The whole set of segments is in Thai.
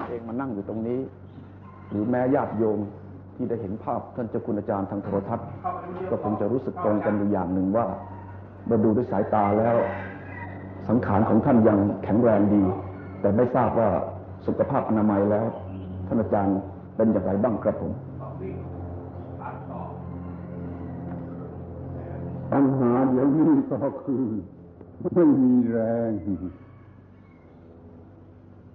ผมเองมานั่งอยู่ตรงนี้ หรือแม้ญาติโยมที่ได้เห็นภาพท่านเจ้าคุณอาจารย์ทางโทรทัศน์ ก็คงจะรู้สึกตรงกันอยู่อย่างหนึ่งว่าเมื่อดูด้วยสายตาแล้ว สังขารของท่านยังแข็งแรงดี แต่ไม่ทราบว่าสุขภาพอนามัยแล้ว ท่านอาจารย์เป็นอย่างไรบ้างครับผมปัญหาเดี๋ยวนี้ก็คือ ไม่มีแรง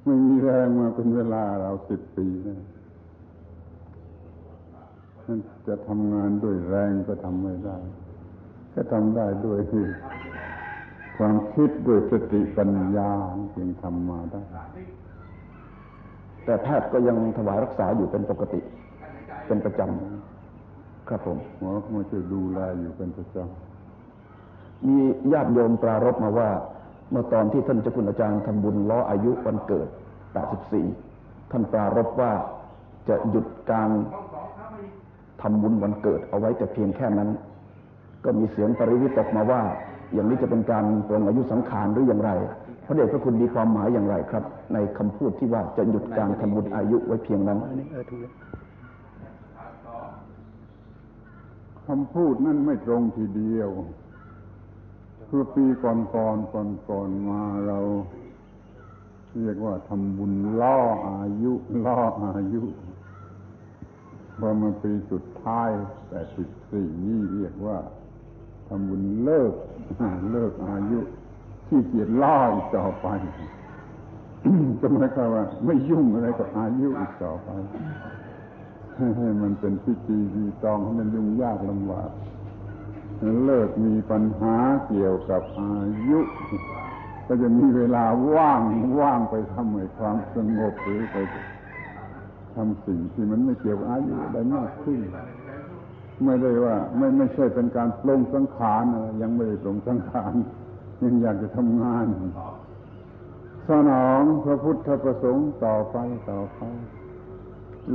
ไม่มีแรงมาเป็นเวลาเราสิบปีแล้วจะทำงานด้วยแรงก็ทำไม่ได้ ก็ทำได้ด้วยความคิดด้วยสติปัญญาจึงทำมาได้ แต่แพทย์ก็ยังถวายรักษาอยู่เป็นปกติ เป็นประจำครับผมหมอมาจะดูแลอยู่เป็นประจำมีญาติโยมปรารบมาว่า เมื่อตอนที่ท่านเจ้าคุณอาจารย์ทำบุญล้ออายุวันเกิด 84 ท่านปรารบว่าจะหยุดการทำบุญวันเกิดเอาไว้แต่เพียงแค่นั้น ก็มีเสียงปริวิตกมาว่า อย่างนี้จะเป็นการปรงอายุสังขารหรืออย่างไรพระเดชพระคุณมีความหมายอย่างไรครับ ในคำพูดที่ว่าจะหยุดการทำบุญอายุไว้เพียงนั้นคำพูดนั่นไม่ตรงทีเดียว คือปีก่อนก่อนก่อนก่อนมาเราเรียกว่าทำบุญล่ออายุล่ออายุพอมาปีสุดท้ายแปดสิบสี่นี่เรียกว่าทำบุญเลิกเลิกอายุ ที่เกียรล่ออีกต่อไปก็หมายความว่า ไม่ยุ่งอะไรกับอายุอีกต่อไปให้มันเป็นพิธีดีตองให้มันยุ่งยากลำบาก เลิกมีปัญหาเกี่ยวกับอายุ ก็จะมีเวลาว่างว่างไปทำให้ความสงบหรือไปทำสิ่งที่มันไม่เกี่ยวอายุได้มากขึ้น ไม่ได้ว่า ไม่ไม่ใช่เป็นการปลงสังขารยังไม่ได้ปลงสังขารยังอยากจะทำงาน สนองพระพุทธประสงค์ต่อไปต่อไป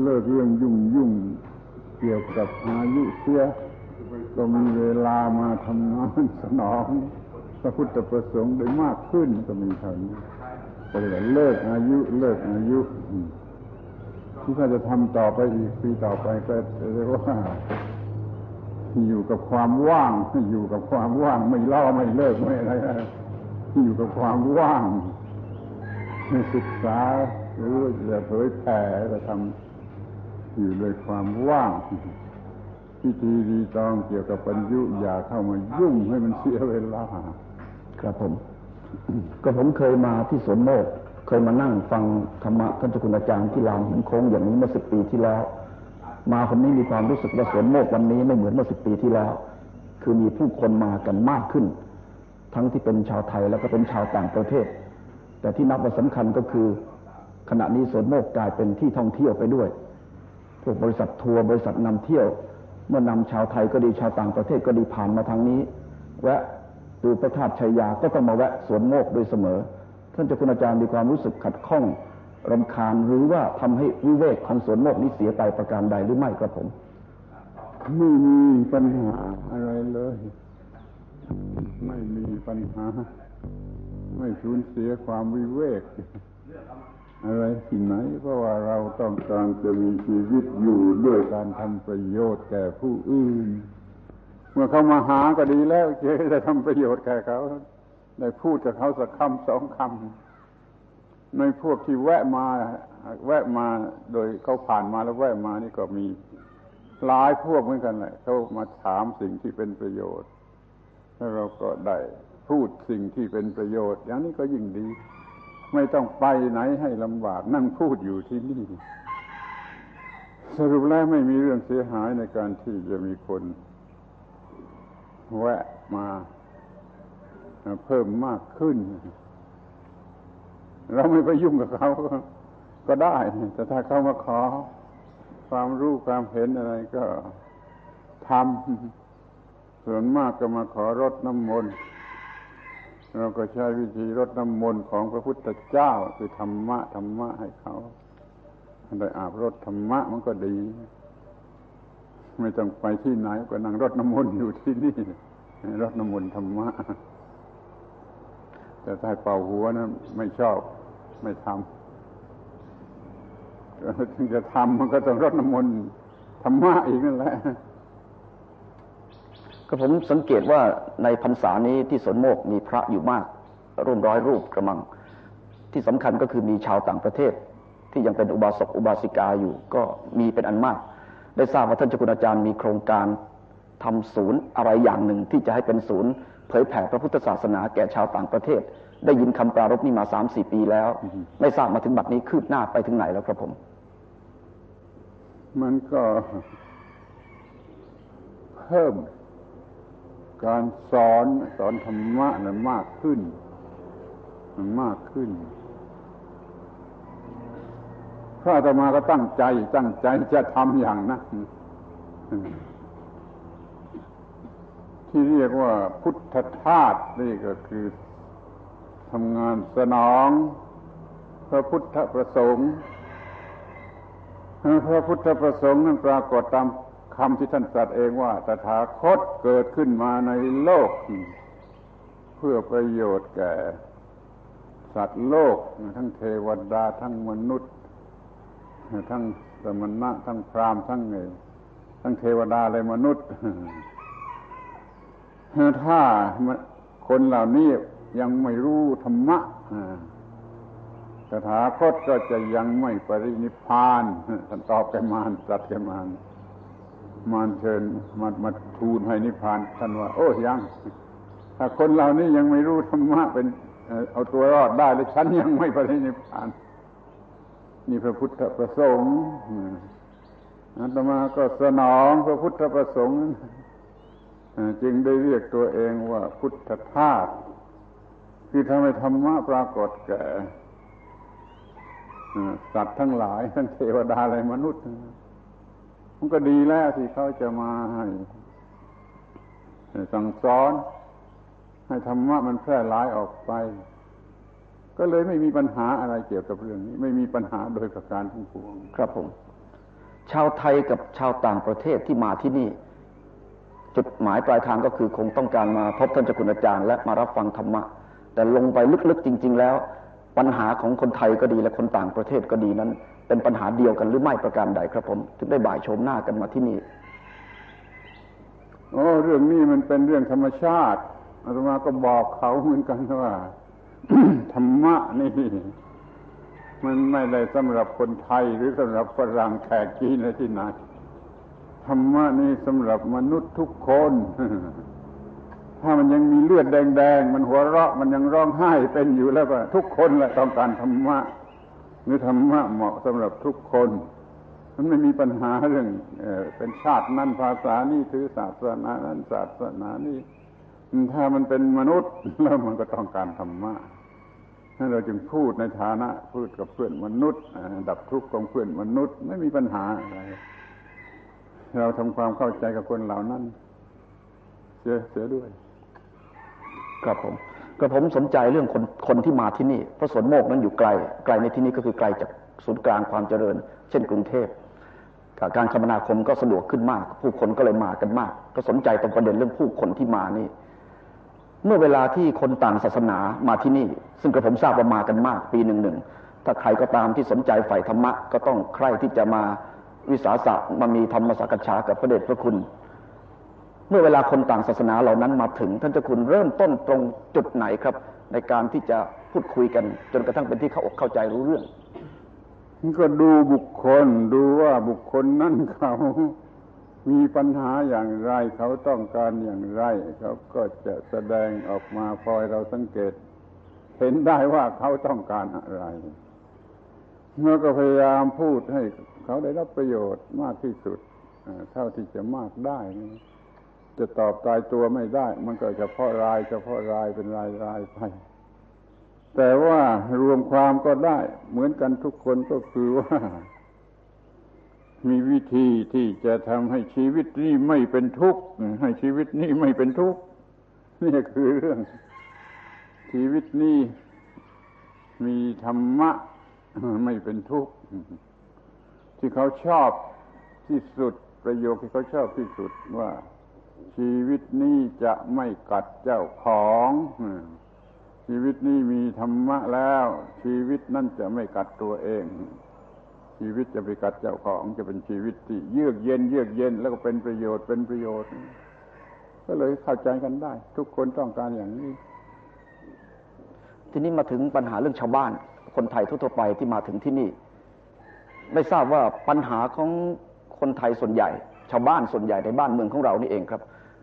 เลิกเรื่องยุ่งยุ่งเกี่ยวกับอายุเสีย ก็มีเวลามาทำงานสนองพระพุทธประสงค์ได้มากขึ้นก็มีเท่านี้ก็เลยเลิกอายุเลิกอายุที่ก็จะทำต่อไปอีกปีต่อไปก็เรียกว่าอยู่กับความว่าง อยู่กับความว่าง ไม่เล่อไม่เลิกไม่อะไรอยู่กับความว่างศึกษาหรือจะเผยแผ่ก็ทำอยู่ด้วยความว่าง พิธีดีตองเกี่ยวกับปัญญุอย่าเข้ามายุ่งให้มันเสียเวลาครับผม ก็ผมเคยมาที่สวนโมกเคยมานั่งฟังธรรมะท่านเจ้าคุณอาจารย์ที่ลานหินโค้งอย่างนี้เมื่อสิบปีที่แล้ว มาคนนี้มีความรู้สึกว่าสวนโมกวันนี้ไม่เหมือนเมื่อสิบปีที่แล้ว คือมีผู้คนมากันมากขึ้น ทั้งที่เป็นชาวไทยแล้วก็เป็นชาวต่างประเทศ แต่ที่นับว่าสำคัญก็คือ ขณะนี้สวนโมกกลายเป็นที่ท่องเที่ยวไปด้วยพวกบริษัททัวร์บริษัทนำเที่ยว เมื่อนำชาวไทยก็ดีชาวต่างประเทศก็ดีผ่านมาทางนี้แวะดูพระธาตุชัยยาก็ต้องมาแวะสวนโมกโดยเสมอ ท่านเจ้าคุณอาจารย์มีความรู้สึกขัดข้องรำคาญหรือว่าทำให้วิเวกของสวนโมกนี้เสียไปประการใดหรือไม่ครับผมไม่มีปัญหาอะไรเลย ไม่มีปัญหา ไม่สูญเสียความวิเวก อะไรที่ไหน เพราะว่าเราต้องการจะมีชีวิตอยู่ด้วยการทำประโยชน์แก่ผู้อื่น เมื่อเขามาหาก็ดีแล้วเจะทำประโยชน์แก่เขาได้พูดกับเขาสักคำสองคำในพวกที่แวะมาแวะมาโดยเขาผ่านมาแล้วแวะมานี่ก็มีหลายพวกเหมือนกันแหละเขามาถามสิ่งที่เป็นประโยชน์แล้วเราก็ได้พูดสิ่งที่เป็นประโยชน์ อย่างนี้ก็ยิ่งดี ไม่ต้องไปไหนให้ลำบากนั่งพูดอยู่ที่นี่ สรุปแล้วไม่มีเรื่องเสียหายในการที่จะมีคนแวะมาเพิ่มมากขึ้น เราไม่ไปยุ่งกับเขาก็ได้ แต่ถ้าเขามาขอ ความรู้ความเห็นอะไรก็ทำส่วนมากก็มาขอรดน้ำมนต์ เราก็ใช้วิธีรดน้ำมนต์ของพระพุทธเจ้าคือธรรมะธรรมะให้เขาได้อาบรดธรรมะมันก็ดี ไม่ต้องไปที่ไหนก็นั่งรดน้ำมนต์อยู่ที่นี่รดน้ำมนต์ธรรมะแต่ถ้าเป่าหัวนะไม่ชอบไม่ทำถึงจะทำมันก็ต้องรดน้ำมนต์ธรรมะอีกนั่นแหละ ก็ผมสังเกตว่าในพรรษานี้ที่สนโมกมีพระอยู่มาก ร่วมร้อยรูปกระมัง ที่สำคัญก็คือมีชาวต่างประเทศ ที่ยังเป็นอุบาสกอุบาสิกาอยู่ก็มีเป็นอันมาก ได้ทราบว่าท่านเจ้าคุณอาจารย์มีโครงการทำศูนย์อะไรอย่างหนึ่งที่จะให้เป็นศูนย์เผยแผ่พระพุทธศาสนาแก่ชาวต่างประเทศ ได้ยินคำปรารบนี้มาสามสี่ปีแล้ว ไม่ทราบมาถึงบัดนี้คืบหน้าไปถึงไหนแล้วครับผม มันก็เพิ่ม การสอนสอนธรรมะนั้นมากขึ้น มันมากขึ้นพระอาตมาก็ตั้งใจ ตั้งใจจะทำอย่างนั้นที่เรียกว่าพุทธทาสนี่ก็คือทำงานสนอง พระพุทธประสงค์พระพุทธประสงค์นั้นปรากฏตาม คำที่ท่านตรัสเองว่าตถาคตเกิดขึ้นมาในโลก เพื่อประโยชน์แก่ สัตว์โลก ทั้งเทวดาทั้งมนุษย์ ทั้งสมณะทั้งพราหมณ์ทั้งไงทั้งเทวดาและมนุษย์ ถ้าคนเหล่านี้ยังไม่รู้ธรรมะตถาคตก็จะยังไม่ปรินิพานท่านตอบแกมานตัดแกมาน มาเชิญมามาทูลให้นิพพานท่านว่า โอ้ยังถ้าคนเหล่านี้ยังไม่รู้ธรรมะเป็นเอาตัวรอดได้เลยฉันยังไม่ไปนิพพาน นี่พระพุทธประสงค์อาตมาก็สนองพระพุทธประสงค์จึงได้เรียกตัวเองว่าพุทธทาสคือทำให้ธรรมะปรากฏแก่สัตว์ทั้งหลายทั้งเทวดาและมนุษย์ มันก็ดีแล้วที่เขาจะมาให้สั่งสอน ให้ธรรมะมันแพร่หลายออกไป ก็เลยไม่มีปัญหาอะไรเกี่ยวกับเรื่องนี้ ไม่มีปัญหาโดยประการทั้งปวง ครับผม ชาวไทยกับชาวต่างประเทศที่มาที่นี่ จุดหมายปลายทางก็คือคงต้องการมาพบท่านเจ้าคุณอาจารย์ และมารับฟังธรรมะ แต่ลงไปลึกๆจริง ๆ แล้ว ปัญหาของคนไทยก็ดีและคนต่างประเทศก็ดีนั้น เป็นปัญหาเดียวกันหรือไม่ประการใดครับผม ถึงได้บ่ายโฉมหน้ากันมาที่นี่โอ้เรื่องนี้มันเป็นเรื่องธรรมชาติอาตมาก็บอกเขาเหมือนกันว่าธรรมะนี่ มันไม่ได้สำหรับคนไทยหรือสำหรับฝรั่งแขกจีนอะไรที่ไหนธรรมะนี่สำหรับมนุษย์ทุกคน ถ้ามันยังมีเลือดแดงๆ มันหัวเราะ มันยังร้องไห้เป็นอยู่แล้วก็ ทุกคนแหละต้องการธรรมะ หรือธรรมะเหมาะสำหรับทุกคน มันไม่มีปัญหาเรื่องเป็นชาตินั้นภาษานี่ถือศาสนานั้นศาสนานี่ถ้ามันเป็นมนุษย์แล้วมันก็ต้องการธรรมะนั่นเราจึงพูดในฐานะพูดกับเพื่อนมนุษย์ดับทุกข์ของเพื่อนมนุษย์ไม่มีปัญหาอะไรเราทำความเข้าใจกับคนเหล่านั้นเสียเสียด้วยครับผม กระผมสนใจเรื่องคนคนที่มาที่นี่เพราะสวนโมกนั้นอยู่ไกล ไกลในที่นี้ก็คือไกลจากศูนย์กลางความเจริญ เช่นกรุงเทพการคมนาคมก็สะดวกขึ้นมาก ผู้คนก็เลยมากันมาก ก็สนใจตรงประเด็นเรื่องผู้คนที่มานี่ เมื่อเวลาที่คนต่างศาสนามาที่นี่ ซึ่งกระผมทราบว่ามากันมาก ปีหนึ่งหนึ่งถ้าใครก็ตามที่สนใจฝ่ายธรรมะก็ต้องใคร่ที่จะมาวิสาสะมามีธรรมสักษากับพระเดชพระคุณ เมื่อเวลาคนต่างศาสนาเหล่านั้นมาถึง ท่านเจ้าคุณเริ่มต้นตรงจุดไหนครับ ในการที่จะพูดคุยกัน จนกระทั่งเป็นที่เข้าอกเข้าใจรู้เรื่องก็ดูบุคคลดูว่าบุคคลนั้นเขามีปัญหาอย่างไรเขาต้องการอย่างไรเขาก็จะแสดงออกมาพอยเราสังเกต เห็นได้ว่าเขาต้องการอะไรเมื่อก็พยายามพูดให้เขาได้รับประโยชน์มากที่สุดเท่าที่จะมากได้นะ จะตอบตายตัวไม่ได้ มันก็เฉพาะรายเฉพาะรายเป็นรายรายไป แต่ว่ารวมความก็ได้ เหมือนกันทุกคนก็คือว่า มีวิธีที่จะทำให้ชีวิตนี้ไม่เป็นทุกข์ให้ชีวิตนี้ไม่เป็นทุกข์นี่คือเรื่อง ชีวิตนี้มีธรรมะไม่เป็นทุกข์ที่เขาชอบที่สุดประโยคที่เขาชอบที่สุดว่า ชีวิตนี้จะไม่กัดเจ้าของ ชีวิตนี้มีธรรมะแล้ว ชีวิตนั่นจะไม่กัดตัวเอง ชีวิตจะไปกัดเจ้าของจะเป็นชีวิตที่เยือกเย็น เยือกเย็นแล้วก็เป็นประโยชน์เป็นประโยชน์ ก็เลยเข้าใจกันได้ ทุกคนต้องการอย่างนี้ ทีนี้มาถึงปัญหาเรื่องชาวบ้าน คนไทยทั่วไปที่มาถึงที่นี่ ไม่ทราบว่าปัญหาของคนไทยส่วนใหญ่ ชาวบ้านส่วนใหญ่ในบ้านเมืองของเรานี่เองครับ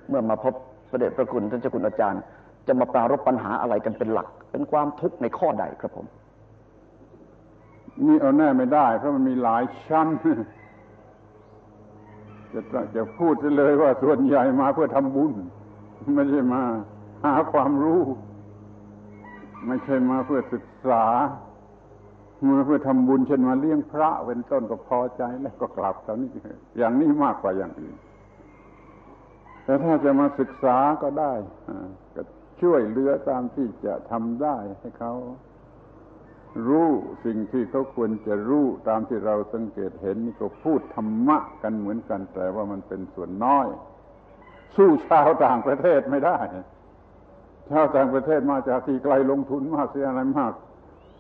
เมื่อมาพบพระเดชพระคุณท่านเจ้าคุณอาจารย์ จะมาปรารบปัญหาอะไรกันเป็นหลัก เป็นความทุกข์ในข้อใดครับผม นี่เอาแน่ไม่ได้ เพราะมันมีหลายชั้น จะจะพูดเลยว่าส่วนใหญ่มาเพื่อทำบุญ ไม่ใช่มา หาความรู้ ไม่ใช่มาเพื่อศึกษา เพื่อทำบุญเช่นมาเลี้ยงพระเป็นต้นก็พอใจแล้วก็กลับเท่านี้อย่างนี้มากกว่าอย่างอื่น แต่ถ้าจะมาศึกษาก็ได้ก็ช่วยเหลือตามที่จะทำได้ให้เขารู้สิ่งที่เขาควรจะรู้ตามที่เราสังเกตเห็นนี่ก็พูดธรรมะกันเหมือนกัน แต่ว่ามันเป็นส่วนน้อย สู้ชาวต่างประเทศไม่ได้ ชาวต่างประเทศมาจากที่ไกลลงทุนมากเสียอะไรมาก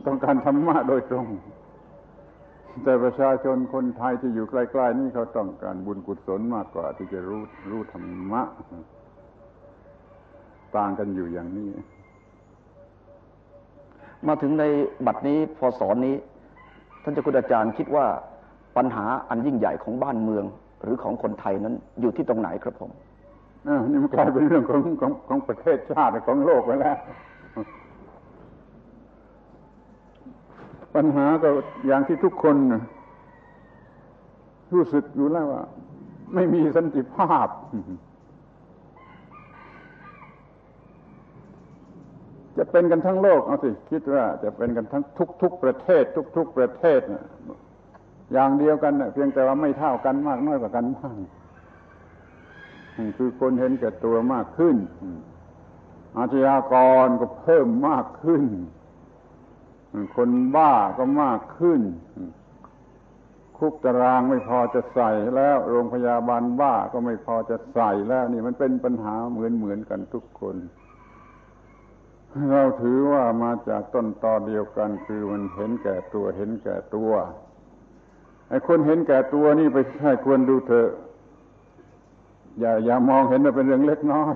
ต้องการธรรมะโดยตรง แต่ประชาชนคนไทยที่อยู่ใกล้ๆนี่เขาต้องการบุญกุศลมากกว่า ที่จะรู้รู้ธรรมะ ต่างกันอยู่อย่างนี้ มาถึงในบัดนี้พอสอนนี้ ท่านเจ้าคุณอาจารย์คิดว่าปัญหาอันยิ่งใหญ่ของบ้านเมือง หรือของคนไทยนั้นอยู่ที่ตรงไหนครับผมอนี่มันกลายเป็นเรื่องของของของประเทศชาติของโลกไปแล้ว ปัญหาก็อย่างที่ทุกคนรู้สึกอยู่แล้วว่า ไม่มีสันติภาพ จะเป็นกันทั้งโลกเอาสิคิดว่า จะเป็นกันทั้งทุก ๆ ประเทศ ทุก ๆ ประเทศอย่างเดียวกันเพียงแต่ว่าไม่เท่ากันมากน้อยกว่ากันบ้างคือคนเห็นแก่ตัวมากขึ้น อาชญากรก็เพิ่มมากขึ้น คนบ้าก็มากขึ้น คุกตารางไม่พอจะใส่แล้ว โรงพยาบาลบ้าก็ไม่พอจะใส่แล้ว นี่มันเป็นปัญหาเหมือนเหมือนกันทุกคน เราถือว่ามาจากต้นตอเดียวกัน คือมันเห็นแก่ตัวเห็นแก่ตัวไอ้คนเห็นแก่ตัวนี่ไปให้ควรดูเถอะ อย่าอย่ามองเห็นว่าเป็นเรื่องเล็กน้อย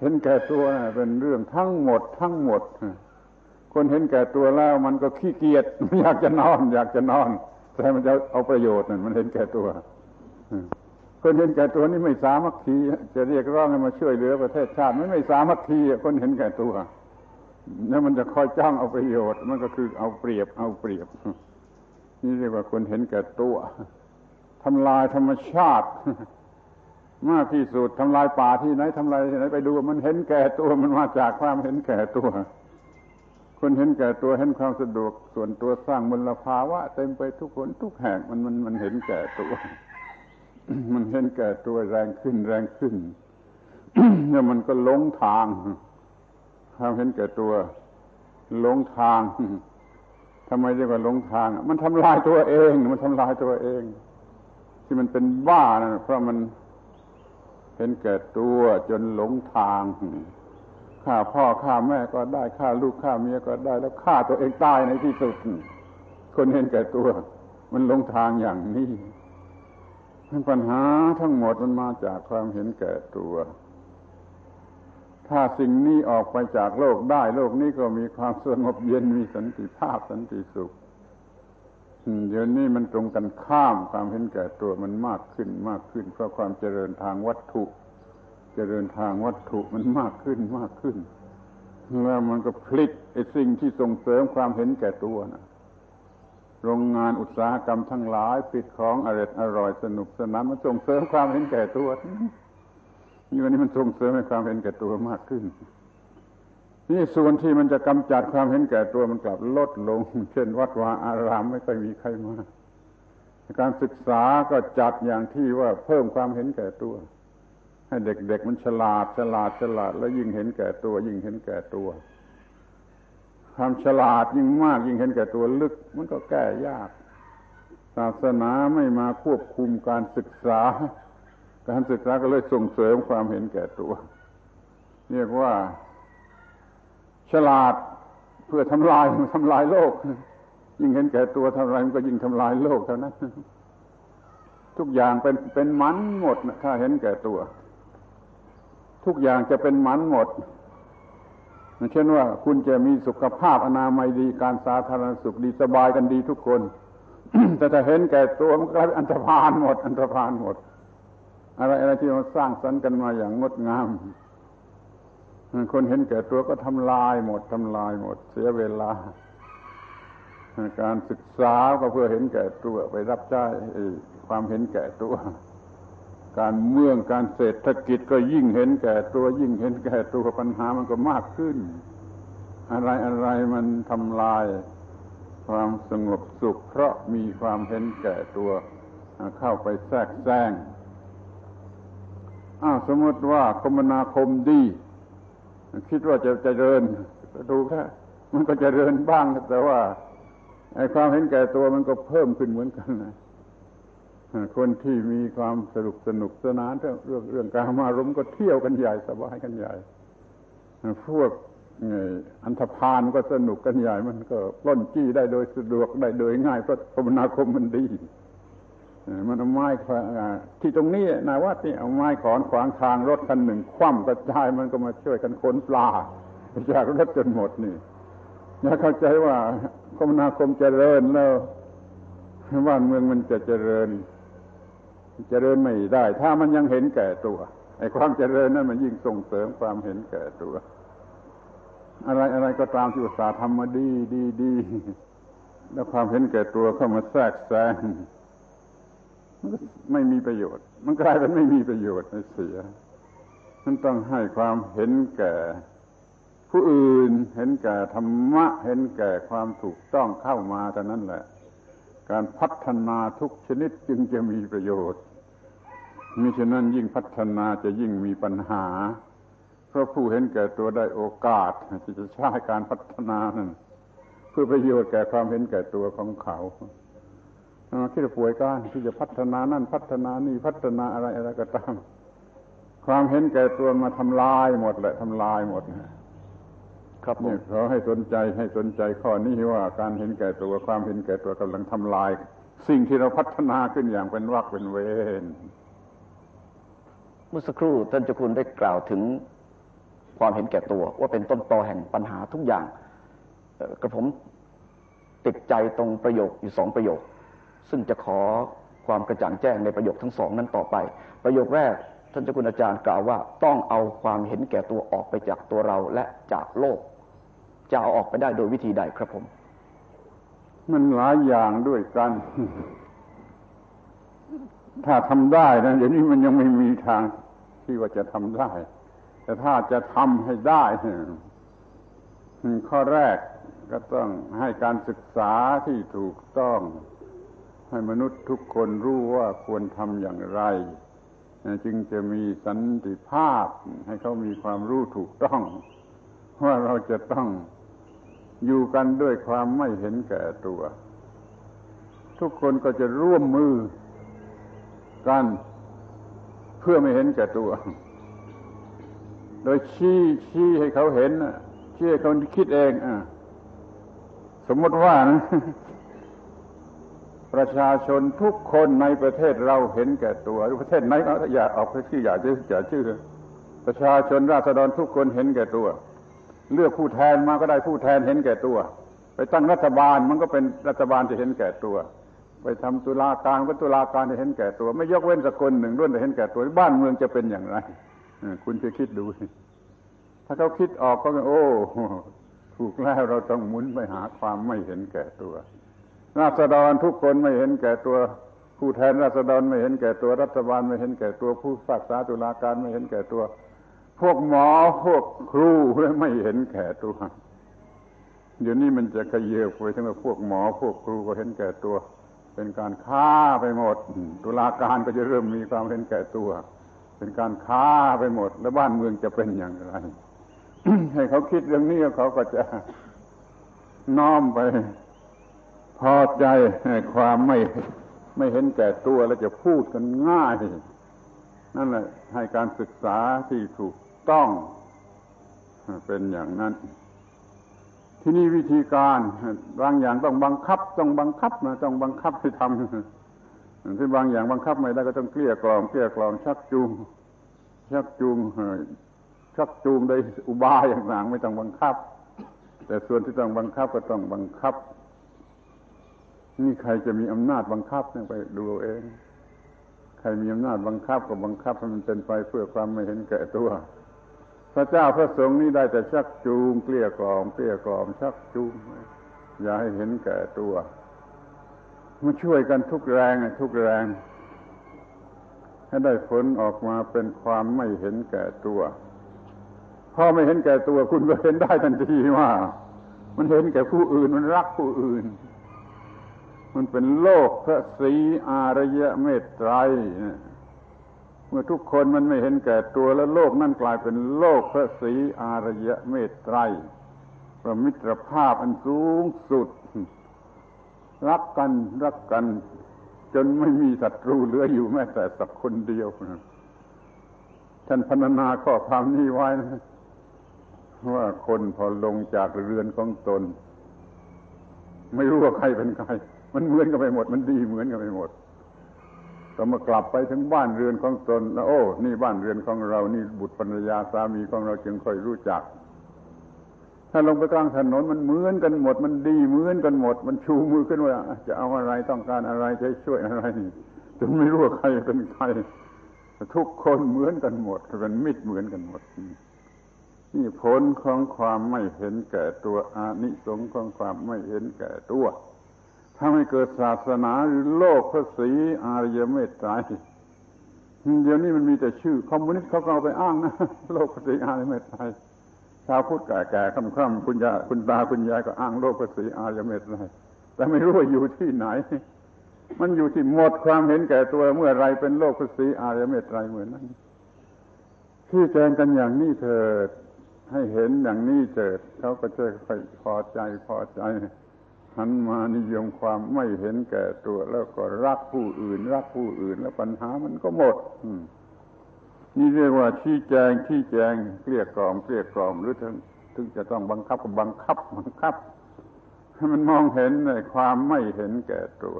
เห็นแก่ตัวเป็นเรื่องทั้งหมดทั้งหมด คนเห็นแก่ตัวแล้วมันก็ขี้เกียจอยากจะนอน อยากจะนอน แต่มันจะเอาประโยชน์นั่นมันเห็นแก่ตัวคนเห็นแก่ตัวนี่ไม่สามัคคีจะเรียกร้องให้มาช่วยเหลือประเทศชาติไม่ไม่สามัคคีคนเห็นแก่ตัวแล้วมันจะคอยจ้างเอาประโยชน์ มันก็คือเอาเปรียบเอาเปรียบ นี่เรียกว่าคนเห็นแก่ตัวทำลายธรรมชาติ มากที่สุดทำลายป่าที่ไหนทำลายที่ไหนไปดูมันเห็นแก่ตัวมันมาจากความเห็นแก่ตัว คนเห็นแก่ตัวเห็นความสะดวกส่วนตัวสร้างมลภาวะเต็มไปทุกคนทุกแห่งมันมันมันเห็นแก่ตัว มันเห็นแก่ตัวแรงขึ้นแรงขึ้นเนี่ยมันก็หลงทางความเห็นแก่ตัวหลงทางทำไมเรียกว่าหลงทาง มันทำลายตัวเอง มันทำลายตัวเอง ที่มันเป็นบ้านะเพราะมันเห็นแก่ตัวจนหลงทาง ฆ่าพ่อฆ่าแม่ก็ได้ฆ่าลูกฆ่าเมียก็ได้ แล้วฆ่าตัวเองตายในที่สุด คนเห็นแก่ตัว มันลงทางอย่างนี้ปัญหาทั้งหมดมันมาจากความเห็นแก่ตัว ถ้าสิ่งนี้ออกไปจากโลกได้ โลกนี้ก็มีความสงบเย็นมีสันติภาพสันติสุขเดี๋ยวนี้มันตรงกันข้ามความเห็นแก่ตัวมันมากขึ้นมากขึ้น เพราะความเจริญทางวัตถุ เจริญทางวัตถุมันมากขึ้นมากขึ้น แล้วมันก็พลิกไอ้สิ่งที่ส่งเสริมความเห็นแก่ตัวนะโรงงานอุตสาหกรรมทั้งหลายปิดของอร่อยอร่อยสนุกสนานมันส่งเสริมความเห็นแก่ตัวนี่วันนี้มันส่งเสริมให้ความเห็นแก่ตัวมากขึ้น นี่ส่วนที่มันจะกำจัดความเห็นแก่ตัวมันกลับลดลง เช่น วัดวาอารามไม่ค่อยมีใครมาการศึกษาก็จัดอย่างที่ว่าเพิ่มความเห็นแก่ตัว ให้เด็กๆมันฉลาดฉลาดฉลาด แล้วยิ่งเห็นแก่ตัว ยิ่งเห็นแก่ตัวความฉลาดยิ่งมากยิ่งเห็นแก่ตัวลึก มันก็แก้ยาก ศาสนาไม่มาควบคุมการศึกษา การศึกษาก็เลยส่งเสริมความเห็นแก่ตัว เรียกว่า ฉลาดเพื่อทำลายทำลายโลก ยิ่งเห็นแก่ตัวเท่าไรมันก็ยิ่งทำลายโลกเท่านั้นทุกอย่างเป็นเป็นมันหมดนะถ้าเห็นแก่ตัว ทุกอย่างจะเป็นหมันหมด เช่นว่าคุณจะมีสุขภาพอนามัยดีการสาธารณสุขดีสบายกันดีทุกคน แต่ถ้าเห็นแก่ตัวมันกลายเป็นอันธพาลหมด อันธพาลหมด อะไรอะไรที่เราสร้างสรรค์กันมาอย่างงดงามคนเห็นแก่ตัวก็ทำลายหมดทำลายหมด เสียเวลา การศึกษาก็เพื่อเห็นแก่ตัวไปรับใช้ความเห็นแก่ตัว การเมืองการเศรษฐกิจก็ยิ่งเห็นแก่ตัวยิ่งเห็นแก่ตัวปัญหามันก็มากขึ้น อะไรอะไรมันทำลายความสงบสุข เพราะมีความเห็นแก่ตัวเข้าไปแทรกแซงอ้าวสมมติว่าคมนาคมดี คิดว่าจะเจริญดูแค่มันก็เจริญบ้างแต่ว่าไอ้ความเห็นแก่ตัวมันก็เพิ่มขึ้นเหมือนกันนะ คนที่มีความสนุกสนุกสนานเรื่องเรื่องเรื่องการมารมก็เที่ยวกันใหญ่สบายกันใหญ่พวกอันธพาลก็สนุกกันใหญ่มันก็ปล้นจี้ได้โดยสะดวกได้โดยง่ายเพราะคมนาคมมันดีมันเอาไม้ที่ตรงนี้นายว่าที่เอาไม้ขอนขวางทางรถคันหนึ่ง คว่ำกระจายมันก็มาช่วยกันขนปลาจากรถจนหมดนี่อย่าเข้าใจว่าคมนาคมเจริญแล้วบ้านเมืองมันจะเจริญ เจริญไม่ได้ ถ้ามันยังเห็นแก่ตัวไอ้ความเจริญนั้นมันยิ่งส่งเสริมความเห็นแก่ตัว อะไรอะไรก็ตามที่อุตสาห์ทำมาดีดีดีแล้วความเห็นแก่ตัวเข้ามาแทรกแซงไม่มีประโยชน์ มันกลายเป็นไม่มีประโยชน์เสียมันต้องให้ความเห็นแก่ ผู้อื่น เห็นแก่ธรรมะ เห็นแก่ความถูกต้องเข้ามาแต่านั้นแหละ การพัฒนาทุกชนิดจึงจะมีประโยชน์มิฉะนั้นยิ่งพัฒนาจะยิ่งมีปัญหา เพราะผู้เห็นแก่ตัวได้โอกาสที่จะใช้การพัฒนานั้นเพื่อประโยชน์แก่ความเห็นแก่ตัวของเขาคิดป่วยกานที่จะพัฒนานั่นพัฒนานี่พัฒนาอะไรอะไรก็ตาม ความเห็นแก่ตัวมาทำลายหมดแหละทำลายหมด ครับเนี่ยเขาให้สนใจให้สนใจข้อนี้ว่าการเห็นแก่ตัวความเห็นแก่ตัวกำลังทำลาย สิ่งที่เราพัฒนาขึ้นอย่างเป็นวักเป็นเวรเมื่อสักครู่ท่านเจ้าคุณได้กล่าวถึงความเห็นแก่ตัวว่าเป็นต้นตอแห่งปัญหาทุกอย่างกระผมติดใจตรงประโยคอยู่สองประโยค ซึ่งจะขอความกระจ่างแจ้งในประโยคทั้งสองนั้นต่อไป ประโยคแรกท่านเจ้าคุณอาจารย์กล่าวว่า ต้องเอาความเห็นแก่ตัวออกไปจากตัวเราและจากโลก จะเอาออกไปได้โดยวิธีใดครับผม มันหลายอย่างด้วยกัน ถ้าทำได้นะเดี๋ยวนี้มันยังไม่มีทางที่ว่าจะทำได้ แต่ถ้าจะทำให้ได้ข้อแรกก็ต้องให้การศึกษาที่ถูกต้อง ให้มนุษย์ทุกคนรู้ว่าควรทำอย่างไร จึงจะมีสันติภาพ ให้เขามีความรู้ถูกต้อง ว่าเราจะต้อง อยู่กันด้วยความไม่เห็นแก่ตัว ทุกคนก็จะร่วมมือกัน เพื่อไม่เห็นแก่ตัว โดยชี้ชี้ให้เขาเห็นชี้ให้เขาคิดเองอสมมติว่านะประชาชนทุกคนในประเทศเราเห็นแก่ตัวประเทศไหนอย่าออกไปชื่ออย่าชื่ออย่าชื่อ ประชาชนราษฎรทุกคนเห็นแก่ตัว เลือกผู้แทนมาก็ได้ผู้แทนเห็นแก่ตัว ไปตั้งรัฐบาลมันก็เป็นรัฐบาลจะเห็นแก่ตัว ไปทำตุลาการก็ตุลาการจะเห็นแก่ตัว ไม่ยกเว้นสักคนหนึ่งล้วนจะเห็นแก่ตัว บ้านเมืองจะเป็นอย่างไรคุณจะคิดดู ถ้าเขาคิดออกก็โอ้ถูกแล้วเราต้องหมุนไปหาความไม่เห็นแก่ตัว ราษฎรทุกคนไม่เห็นแก่ตัว ผู้แทนราษฎรไม่เห็นแก่ตัว รัฐบาลไม่เห็นแก่ตัว ผู้ศักษาตุลาการไม่เห็นแก่ตัว พวกหมอพวกครูไม่เห็นแก่ตัวเดี๋ยวนี้มันจะขยเยไปทั้งพวกหมอพวกครูก็เห็นแก่ตัว เป็นการฆ่าไปหมด ตุลาการก็จะเริ่มมีความเห็นแก่ตัว เป็นการฆ่าไปหมด แล้วบ้านเมืองจะเป็นอย่างไร ให้เขาคิดเรื่องนี้เขาก็จะน้อมไป พอใจความไม่ไม่เห็นแก่ตัวแล้วจะพูดกันง่าย นั่นแหละให้การศึกษาที่ถูก ต้อง เป็นอย่างนั้น ที่นี่วิธีการบางอย่างต้องบังคับ ต้องบังคับนะต้องบังคับให้ทำที่บางอย่างบังคับไม่ได้ก็ต้องเกลี้ยกล่อมเกลี้ยกล่อมชักจูงชักจูงชักจูงโดยอุบายอย่างต่างไม่ต้องบังคับ แต่ส่วนที่ต้องบังคับก็ต้องบังคับ นี่ใครจะมีอำนาจบังคับเนี่ยไปดูเองใครมีอำนาจบังคับก็บังคับให้มันเป็นไปเพื่อความไม่เห็นแก่ตัว พระเจ้าพระสงฆ์นี่ได้แต่ชักจูงเกลี้ยกล่อมเกลี้ยกล่อมชักจูง อย่าให้เห็นแก่ตัวมาช่วยกันทุกแรงทุกแรง ให้ได้ผลออกมาเป็นความไม่เห็นแก่ตัวพอไม่เห็นแก่ตัวคุณก็เห็นได้ทันทีว่า มันเห็นแก่ผู้อื่นมันรักผู้อื่น มันเป็นโลกพระศรีอารยะเมตไตร เมื่อทุกคนมันไม่เห็นแก่ตัวแล้วโลกนั่นกลายเป็นโลกพระศรีอารยะเมตไตรพระมิตรภาพอันสูงสุด รักกันรักกัน จนไม่มีศัตรูเหลืออยู่แม้แต่สักคนเดียวท่านพรรณนาข้อความนี้ไว้นะว่าคนพอลงจากเรือนของตน ไม่รู้ว่าใครเป็นใคร มันเหมือนกันไปหมด มันดีเหมือนกันไปหมด ก็มากลับไปถึงบ้านเรือนของตนแล้วโอ้ นี่บ้านเรือนของเรา นี่บุตรภรรยาสามีของเราจึงค่อยรู้จัก ถ้าลงไปกลางถนนมันเหมือนกันหมด มันดีเหมือนกันหมด มันชูมือขึ้นว่า จะเอาอะไรต้องการอะไรจะช่วยอะไรจนไม่รู้ว่าใครเป็นใครทุกคนเหมือนกันหมดเป็นมิตรเหมือนกันหมดนี่ผลของความไม่เห็นแก่ตัวอานิสงส์ของความไม่เห็นแก่ตัว ถ้าไม่เกิดศาสนาหรือโลกพระศรีอารยเมตไตรเดี๋ยวนี้มันมีแต่ชื่อคอมมิวนิสต์เขาก็เอาไปอ้างนะโลกพระศรีอารยเมตไตรชาวพุทธแก่ๆค่ำๆคุณยาคุณตาคุณยายก็อ้างโลกพระศรีอารยเมตไตรแต่ไม่รู้ว่าอยู่ที่ไหน มันอยู่ที่หมดความเห็นแก่ตัวเมื่อไรเป็นโลกพระศรีอารยเมตไตรเหมือนนั้นที่แจงกันอย่างนี้เถิดให้เห็นอย่างนี้เถิดเขาก็จะพอใจพอใจ หันมานิยมความไม่เห็นแก่ตัว แล้วก็รักผู้อื่น รักผู้อื่น แล้วปัญหามันก็หมดนี่เรียกว่าชี้แจงชี้แจงเกลี้ยกล่อมเกลี้ยกล่อมหรือถึงถึงจะต้องบังคับก็บังคับบังคับให้มันมองเห็นในความไม่เห็นแก่ตัว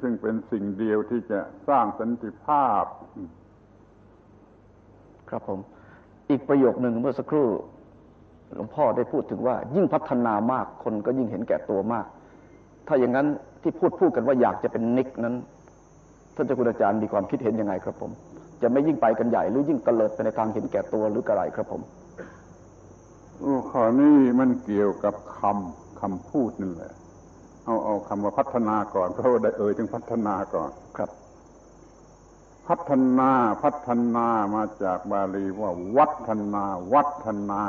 ซึ่งเป็นสิ่งเดียวที่จะสร้างสันติภาพ ครับผม อีกประโยคหนึ่งเมื่อสักครู่ หลวงพ่อได้พูดถึงว่า ยิ่งพัฒนามากคนก็ยิ่งเห็นแก่ตัวมาก ถ้าอย่างนั้นที่พูดพูดกันว่าอยากจะเป็นนิกนั้นท่านเจ้าคุณอาจารย์มีความคิดเห็นยังไงครับผม จะไม่ยิ่งไปกันใหญ่หรือยิ่งเตลิดไปในทางเห็นแก่ตัวหรือกระไรครับผมโอ้ข้อนี้มันเกี่ยวกับคำคำพูดนั่นแหละ เอาเอาคำว่าพัฒนาก่อนเพราะว่าได้เอ่ยถึงพัฒนาก่อนครับ พัฒนาพัฒนามาจากบาลีว่า วัฒนา วัฒนา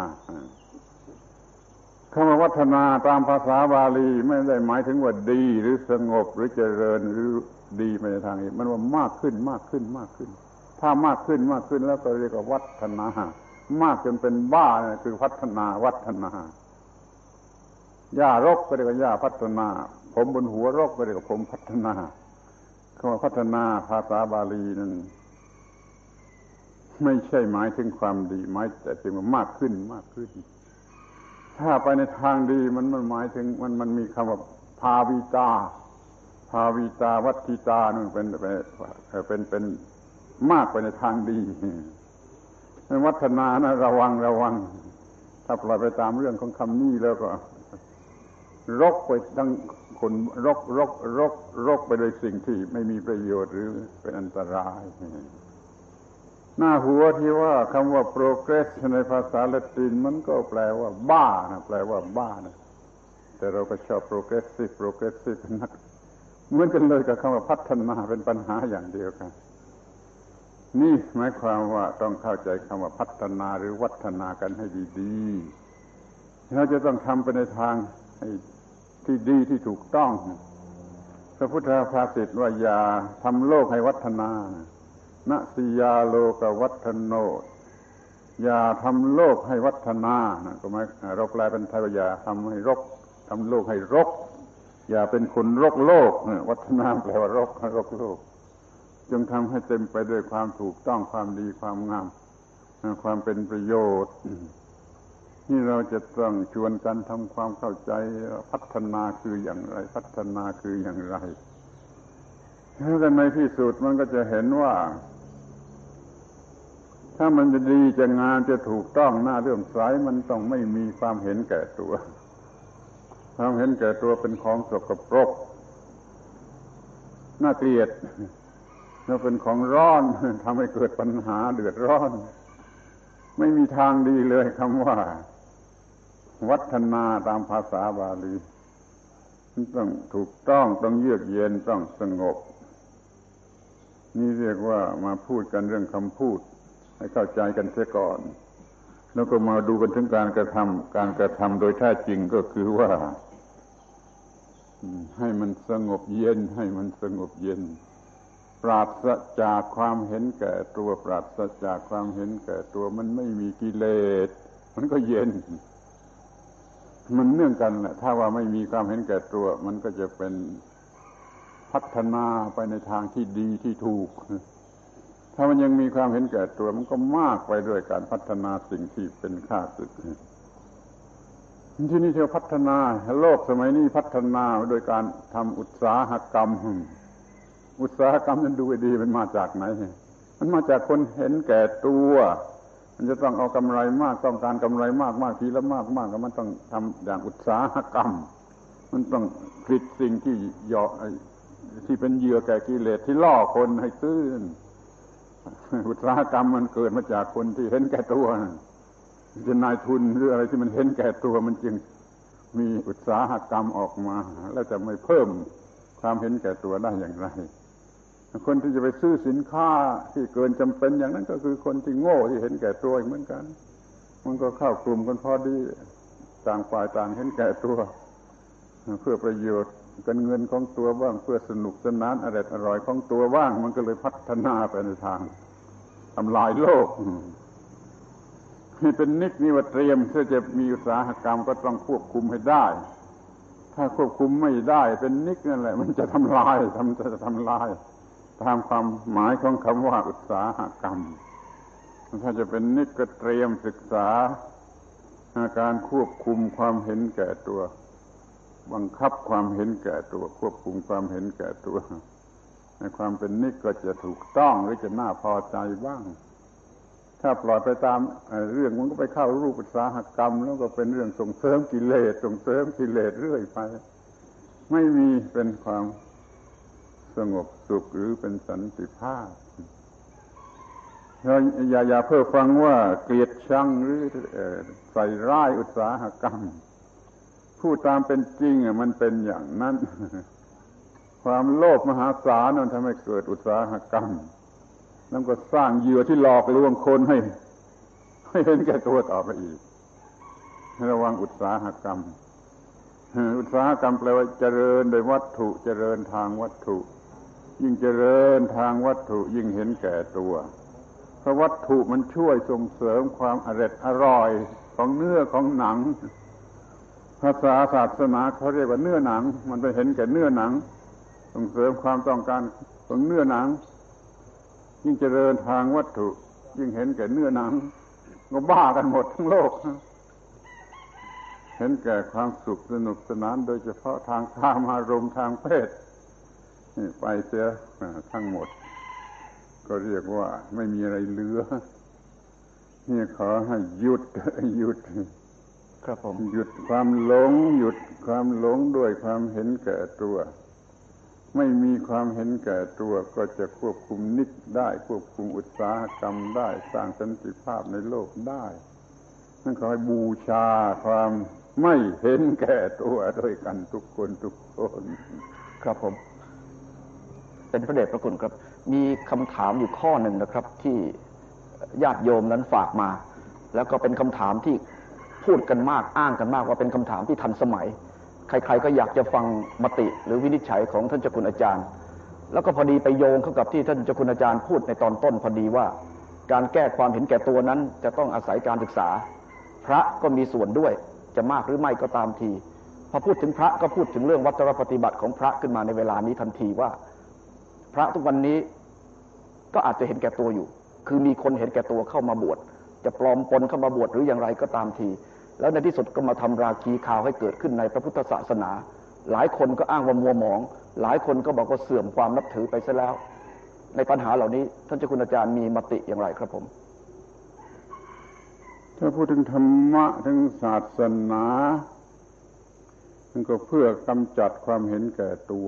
คำว่าวัฒนาตามภาษาบาลีไม่ได้หมายถึงว่าดีหรือสงบหรือเจริญหรือดีไปในทางนี้มันว่ามากขึ้นมากขึ้นมากขึ้น ถ้ามากขึ้นมากขึ้นแล้วก็เรียกว่าวัฒนามากจนเป็นบ้าคือพัฒนาวัฒนาหญ้ารกก็เรียกว่าหญ้าพัฒนา ผมบนหัวรกก็เรียกว่าผมพัฒนาคำว่าพัฒนาภาษาบาลีนั้นไม่ใช่หมายถึงความดีหมายแต่เพียงว่ามากขึ้นมากขึ้น ถ้าไปในทางดีมันมันหมายถึงมันมันมีคำว่าภาวิตาภาวิตาวัตถิตานั่นเป็นเป็นเป็นมากไปในทางดีวัฒนานะระวังระวัง ถ้าปล่อยไปตามเรื่องของคำนี้แล้วก็ รกไปทั้งคนรกรกรกรกไปโดยสิ่งที่ไม่มีประโยชน์หรือเป็นอันตราย หน้าหัวที่ว่าคำว่า progress ในภาษาละตินมันก็แปลว่า บ้านะแปลว่าบ้านะแต่เราก็ชอบ progressive progressive นักเหมือนกันเลยกับคำว่าพัฒนาเป็นปัญหาอย่างเดียวกัน นี่หมายความว่าต้องเข้าใจคำว่าพัฒนาหรือวัฒนากันให้ดีๆเราจะต้องทำไปในทางที่ดีที่ถูกต้อง พระพุทธภาษิตว่าอย่าทำโลกให้วัฒนา นะสิยาโลกวัฒโน อย่าทำโลกให้วัฒนานะก็หมายเราแปลเป็นไทยว่าอย่าทำให้รกทำโลกให้รก อย่าเป็นคนรกโลก วัฒนาแปลว่ารกรกโลก จงทำให้เต็มไปด้วยความถูกต้องความดีความงาม ความเป็นประโยชน์ที่เราจะต้องชวนกันทำความเข้าใจพัฒนาคืออย่างไร พัฒนาคืออย่างไรแล้วในที่สุดมันก็จะเห็นว่า ถ้ามันจะดีจะงานจะถูกต้องหน้าเรื่องสายมันต้องไม่มีความเห็นแก่ตัว ความเห็นแก่ตัวเป็นของสกปรกน่าเกลียดแล้วเป็นของร้อนทำให้เกิดปัญหาเดือดร้อน ไม่มีทางดีเลยคำว่า วัฒนาตามภาษาบาลีต้องถูกต้องต้องเยือกเย็นต้องสงบ นี่เรียกว่ามาพูดกันเรื่องคำพูด ให้เข้าใจกันเสียก่อน แล้วก็มาดูกันถึงการกระทำการกระทำโดยแท้จริงก็คือว่าให้มันสงบเย็น ให้มันสงบเย็น ปราศจากความเห็นแก่ตัวปราศจากความเห็นแก่ตัวมันไม่มีกิเลสมันก็เย็น มันเนื่องกันแหละถ้าว่าไม่มีความเห็นแก่ตัว มันก็จะเป็นพัฒนาไปในทางที่ดีที่ถูก ถ้ามันยังมีความเห็นแก่ตัวมันก็มากไปด้วยการพัฒนาสิ่งที่เป็นข้าศึกที่นี่เทียวพัฒนา โลกสมัยนี้พัฒนาโดยการทำอุตสาหกรรม อุตสาหกรรมนั้นดูดีมันมาจากไหน มันมาจากคนเห็นแก่ตัว มันจะต้องเอากำไรมากต้องการกำไรมากมากทีละมากมากก็มันต้องทำอย่างอุตสาหกรรม มันต้องผลิตสิ่งที่ยอที่เป็นเหยื่อแก่กิเลสที่ล่อคนให้ซื้อ อุตสาหกรรมมันเกิดมาจากคนที่เห็นแก่ตัวจะนายทุนหรืออะไรที่มันเห็นแก่ตัวมันจึงมีอุตสาหกรรมออกมา แล้วจะไม่เพิ่มความเห็นแก่ตัวได้อย่างไร คนที่จะไปซื้อสินค้าที่เกินจำเป็นอย่างนั้นก็คือคนที่โง่ที่เห็นแก่ตัวเหมือนกัน มันก็เข้ากลุ่มกันพอดีต่างฝ่ายต่างเห็นแก่ตัว เพื่อประโยชน์ กันเงินของตัวบ้างเพื่อสนุกสนานอร่อยอร่อยของตัวบ้าง มันก็เลยพัฒนาไปในทางทำลายโลกนี่เป็นนิกนิวเตรียมเพื่อจะมีอุตสาหกรรมก็ต้องควบคุมให้ได้ ถ้าควบคุมไม่ได้ เป็นนิกนั่นแหละ มันจะทำลายทำจะทำลาย ตามความหมายของคำว่าอุตสาหกรรม ถ้าจะเป็นนิกก็เตรียมศึกษาการควบคุมความเห็นแก่ตัว บังคับความเห็นแก่ตัว ควบคุมความเห็นแก่ตัว ในความเป็นนิกก็จะถูกต้องหรือจะน่าพอใจบ้าง ถ้าปล่อยไปตามเรื่องมันก็ไปเข้ารูปอุตสาหกรรม แล้วก็เป็นเรื่องส่งเสริมกิเลสส่งเสริมกิเลสเรื่อยไป ไม่มีเป็นความสงบสุขหรือเป็นสันติภาพอย่าอย่าเพื่อฟังว่าเกลียดชังหรือใส่ร้ายอุตสาหกรรม พูดตามเป็นจริงอะมันเป็นอย่างนั้น ความโลภมหาศาลมันทำให้เกิดอุตสาหกรรมแล้วก็สร้างเหยื่อที่หลอกลวงคนให้ ให้เห็นแก่ตัวต่อไปอีก ระวังอุตสาหกรรม อุตสาหกรรมแปลว่าเจริญโดยวัตถุเจริญทางวัตถุ ยิ่งเจริญทางวัตถุยิ่งเห็นแก่ตัวเพราะวัตถุมันช่วยส่งเสริมความอร่อยอร่อยของเนื้อของหนัง ภาษาศาสนาเขาเรียกว่าเนื้อหนัง มันไปเห็นแก่เนื้อหนัง ส่งเสริมความต้องการของเนื้อหนัง ยิ่งเจริญทางวัตถุ ยิ่งเห็นแก่เนื้อหนัง ก็บ้ากันหมดทั้งโลก เห็นแก่ความสุขสนุกสนาน โดยเฉพาะทางข้ามารมทางเพศนี่ไปเสียทั้งหมด ก็เรียกว่าไม่มีอะไรเหลือนี่ขอให้หยุดหยุด ครับผม หยุดความหลง หยุดความหลงด้วยความเห็นแก่ตัว ไม่มีความเห็นแก่ตัวก็จะควบคุมนิกได้ ควบคุมอุตสาหกรรมได้ สร้างสันติภาพในโลกได้นั่นขอให้บูชาความไม่เห็นแก่ตัวด้วยกันทุกคนทุกคน ครับผม เป็นพระเดชพระคุณครับ มีคำถามอยู่ข้อหนึ่งนะครับ ที่ญาติโยมนั้นฝากมา แล้วก็เป็นคำถามที่ พูดกันมากอ้างกันมากว่าเป็นคำถามที่ทันสมัย ใครๆก็อยากจะฟังมติหรือวินิจฉัยของท่านเจ้าคุณอาจารย์ แล้วก็พอดีไปโยงเข้ากับที่ท่านเจ้าคุณอาจารย์พูดในตอนต้นพอดีว่า การแก้ความเห็นแก่ตัวนั้นจะต้องอาศัยการศึกษา พระก็มีส่วนด้วยจะมากหรือไม่ก็ตามทีพอพูดถึงพระก็พูดถึงเรื่องวัตรปฏิบัติของพระขึ้นมาในเวลานี้ทันทีว่า พระทุกวันนี้ก็อาจจะเห็นแก่ตัวอยู่ คือมีคนเห็นแก่ตัวเข้ามาบวชจะปลอมปนเข้ามาบวชหรืออย่างไรก็ตามที แล้วในที่สุดก็มาทำราคีข่าวให้เกิดขึ้นในพระพุทธศาสนา หลายคนก็อ้างว่ามัวหมอง หลายคนก็บอกว่าเสื่อมความนับถือไปซะแล้ว ในปัญหาเหล่านี้ท่านเจ้าคุณอาจารย์มีมติอย่างไรครับผม ถ้าพูดถึงธรรมะถึงศาสนามันก็เพื่อกำจัดความเห็นแก่ตัว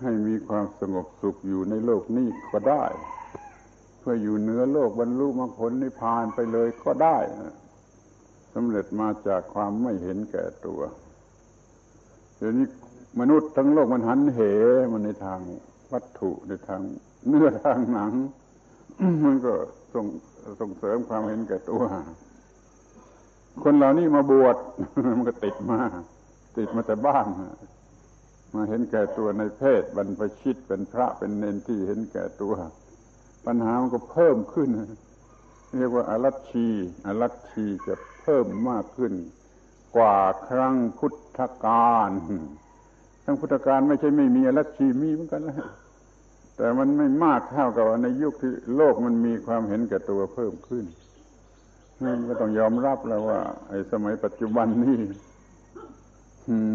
ให้มีความสงบสุขอยู่ในโลกนี้ก็ได้ เพื่ออยู่เหนือโลกบรรลุมรรคผลนิพพานไปเลยก็ได้ สำเร็จมาจากความไม่เห็นแก่ตัวเดี๋ยวนี้มนุษย์ทั้งโลกมันหันเหมันในทางวัตถุในทางเนื้อทางหนัง มันก็ส่งส่งเสริมความเห็นแก่ตัว คนเหล่านี้มาบวชมันก็ติดมาติดมาแต่บ้านมาเห็นแก่ตัวในเพศบรรพชิตเป็นพระเป็นเนนที่เห็นแก่ตัว ปัญหามันก็เพิ่มขึ้น เรียกว่าอารัชชีอารัชชีจะ เพิ่มมากขึ้น กว่าครั้งพุทธกาลครั้งพุทธกาลไม่ใช่ไม่มีอรัชชีมีเหมือนกันแล้วแต่มันไม่มากเท่ากับในยุคที่โลกมันมีความเห็นแก่ตัวเพิ่มขึ้นนั่นก็ต้องยอมรับแล้วว่า ไอ้สมัยปัจจุบันนี้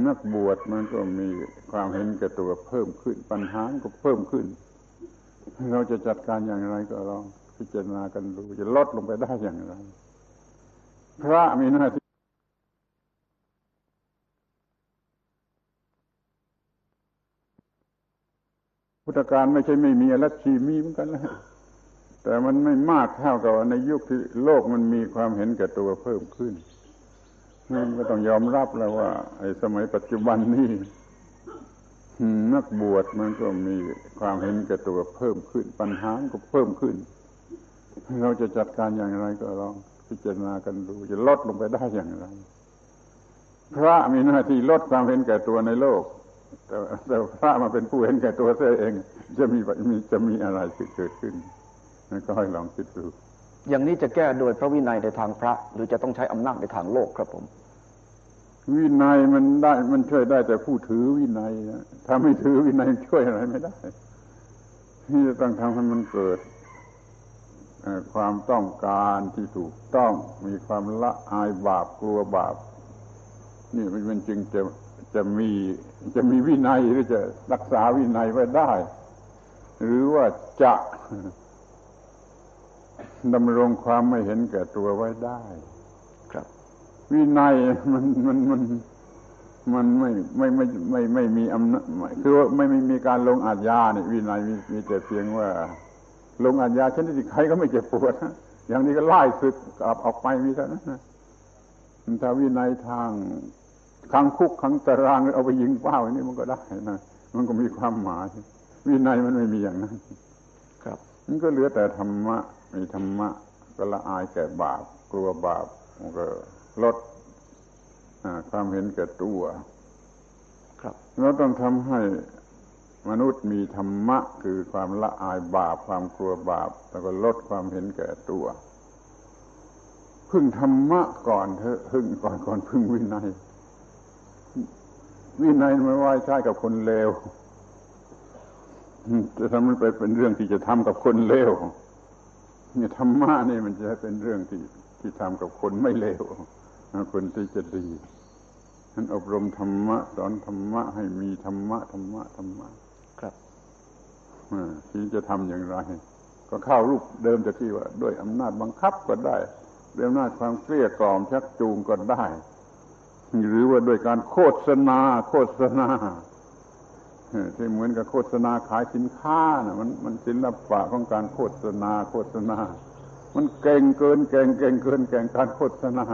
นักบวชมันก็มีความเห็นแก่ตัวเพิ่มขึ้น ปัญหาก็เพิ่มขึ้น เราจะจัดการอย่างไรก็ลองพิจารณากันดูจะลดลงไปได้อย่างไร พระมีหน้าที่พุทธการไม่ใช่ไม่มีอรัชีมีเหมือนกันแล้วแต่มันไม่มากเท่ากับในยุคที่โลกมันมีความเห็นแก่ตัวเพิ่มขึ้นนั่นก็ต้องยอมรับแล้วว่า ไอ้สมัยปัจจุบันนี้นักบวชมันก็มีความเห็นแก่ตัวเพิ่มขึ้น ปัญหาก็เพิ่มขึ้น เราจะจัดการอย่างไรก็ลอง พิจารณากันดูจะลดลงไปได้อย่างไร พระมีหน้าที่ลดความเห็นแก่ตัวในโลก แต่แต่พระมาเป็นผู้เห็นแก่ตัวเสียเอง จะมีมีจะมีอะไรเกิดขึ้นก็ให้ลองคิดดูอย่างนี้จะแก้โดยพระวินัยในทางพระ หรือจะต้องใช้อำนาจในทางโลกครับผม วินัยมันได้มันช่วยได้แต่ผู้ถือวินัยนะถ้าไม่ถือวินัยช่วยอะไรไม่ได้ที่จะต้องทำให้มันเกิด ความต้องการที่ถูกต้องมีความละอายบาปกลัวบาป นี่มันจึงจะจะมีจะมีวินัยหรือจะรักษาวินัยไว้ได้ หรือว่าจะดำรงความไม่เห็นแก่ตัวไว้ได้ ครับ วินัยมันมันมันมันไม่ไม่ไม่ไม่ไม่มีอำนาจคือว่าไม่ไม่มีการลงอาญาเนี่ยวินัยมีมีแต่เพียงว่า ลงอาญาชนิดที่ใครก็ไม่เจ็บปวดอย่างนี้ก็ไล่ศึกกลับออกไปมีเท่านั้นนะถ้าวินัยทางขังคุกขังตารางเอาไปยิงเป้าอันนี้มันก็ได้นะมันก็มีความหมายวินัยมันไม่มีอย่างนั้น ครับมันก็เหลือแต่ธรรมะมีธรรมะก็ละอายแก่บาป กลัวบาปมันก็ลดความเห็นแก่ตัว ครับเราต้องทำให้ มนุษย์มีธรรมะคือความละอายบาปความกลัวบาป แล้วก็ลดความเห็นแก่ตัว พึ่งธรรมะก่อนเถอะพึ่งก่อนก่อนพึ่งวินัย วินัยไม่ไว้ใช้กับคนเลวจะทำมันไปเป็นเรื่องที่จะทำกับคนเลวเนี่ยธรรมะนี่มันจะเป็นเรื่องที่ที่ทำกับคนไม่เลวคนที่จะดีนั้นอบรมธรรมะ สอนธรรมะให้มีธรรมะธรรมะธรรมะ ที่จะทำอย่างไร ก็เข้ารูปเดิมจะที่ว่า ด้วยอำนาจบังคับก็ได้ด้วยอำนาจความเกลี้ยกล่อมชักจูงก็ได้ หรือว่าด้วยการโฆษณา โฆษณาที่เหมือนกับโฆษณาขายสินค้านะมันมันศิลปะของการโฆษณา โฆษณา มันเก่งเกินเก่งเก่งเกินเก่งการโฆษณา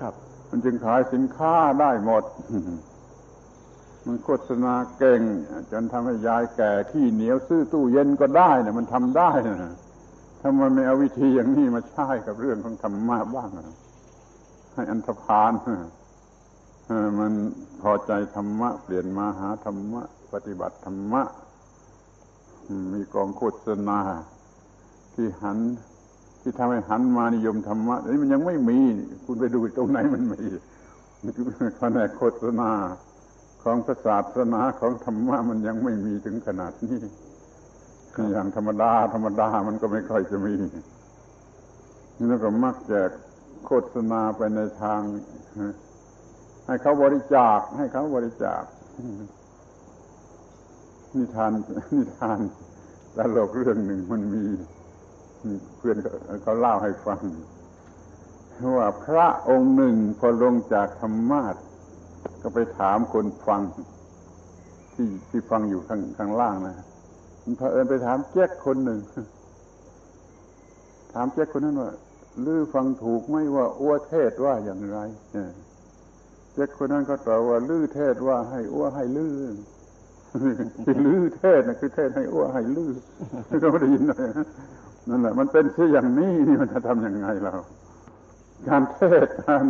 ครับ มันจึงขายสินค้าได้หมด มันโฆษณาเก่ง จนทำให้ยายแก่ขี้เหนียวซื้อตู้เย็นก็ได้นะมันทำได้นะทำไมไม่เอาวิธีอย่างนี้มาใช้กับเรื่องของธรรมะบ้างให้อันธพาลมันพอใจธรรมะ เปลี่ยนมาหาธรรมะ ปฏิบัติธรรมะ มีกองโฆษณา ที่หัน ที่ทำให้หันมานิยมธรรมะนี่มันยังไม่มี คุณไปดูตรงไหนมันมีแผนโฆษณา ของศาสนาของธรรมะมันยังไม่มีถึงขนาดนี้อย่างธรรมดา ธรรมดามันก็ไม่ค่อยจะมีแล้วก็มักจะโฆษณาไปในทาง ให้เขาบริจาค ให้เขาบริจาค นิทานนิทานตลกเรื่องหนึ่งมันมีเพื่อนเขาเล่าให้ฟังว่าพระองค์หนึ่งพอลงจากธรรมาส ก็ไปถามคนฟัง ที่ที่ฟังอยู่ข้างข้างล่างนะมันเผอิญไปถามแจ๊กคนหนึ่ง ถามแจ๊กคนนั้นว่าลือฟังถูกไหมว่าอ้วเทศว่าอย่างไรแจ๊กคนนั้นก็ตอบว่าลือเทศว่าให้อ้วให้ลือที่ลือเทศนะคือเทศให้อ้วให้ลือก็ไม่ได้ยินเลยนั่นแหละมันเป็นเช่อย่างนี้นี่มันจะทำยังไงเรา การเทศการ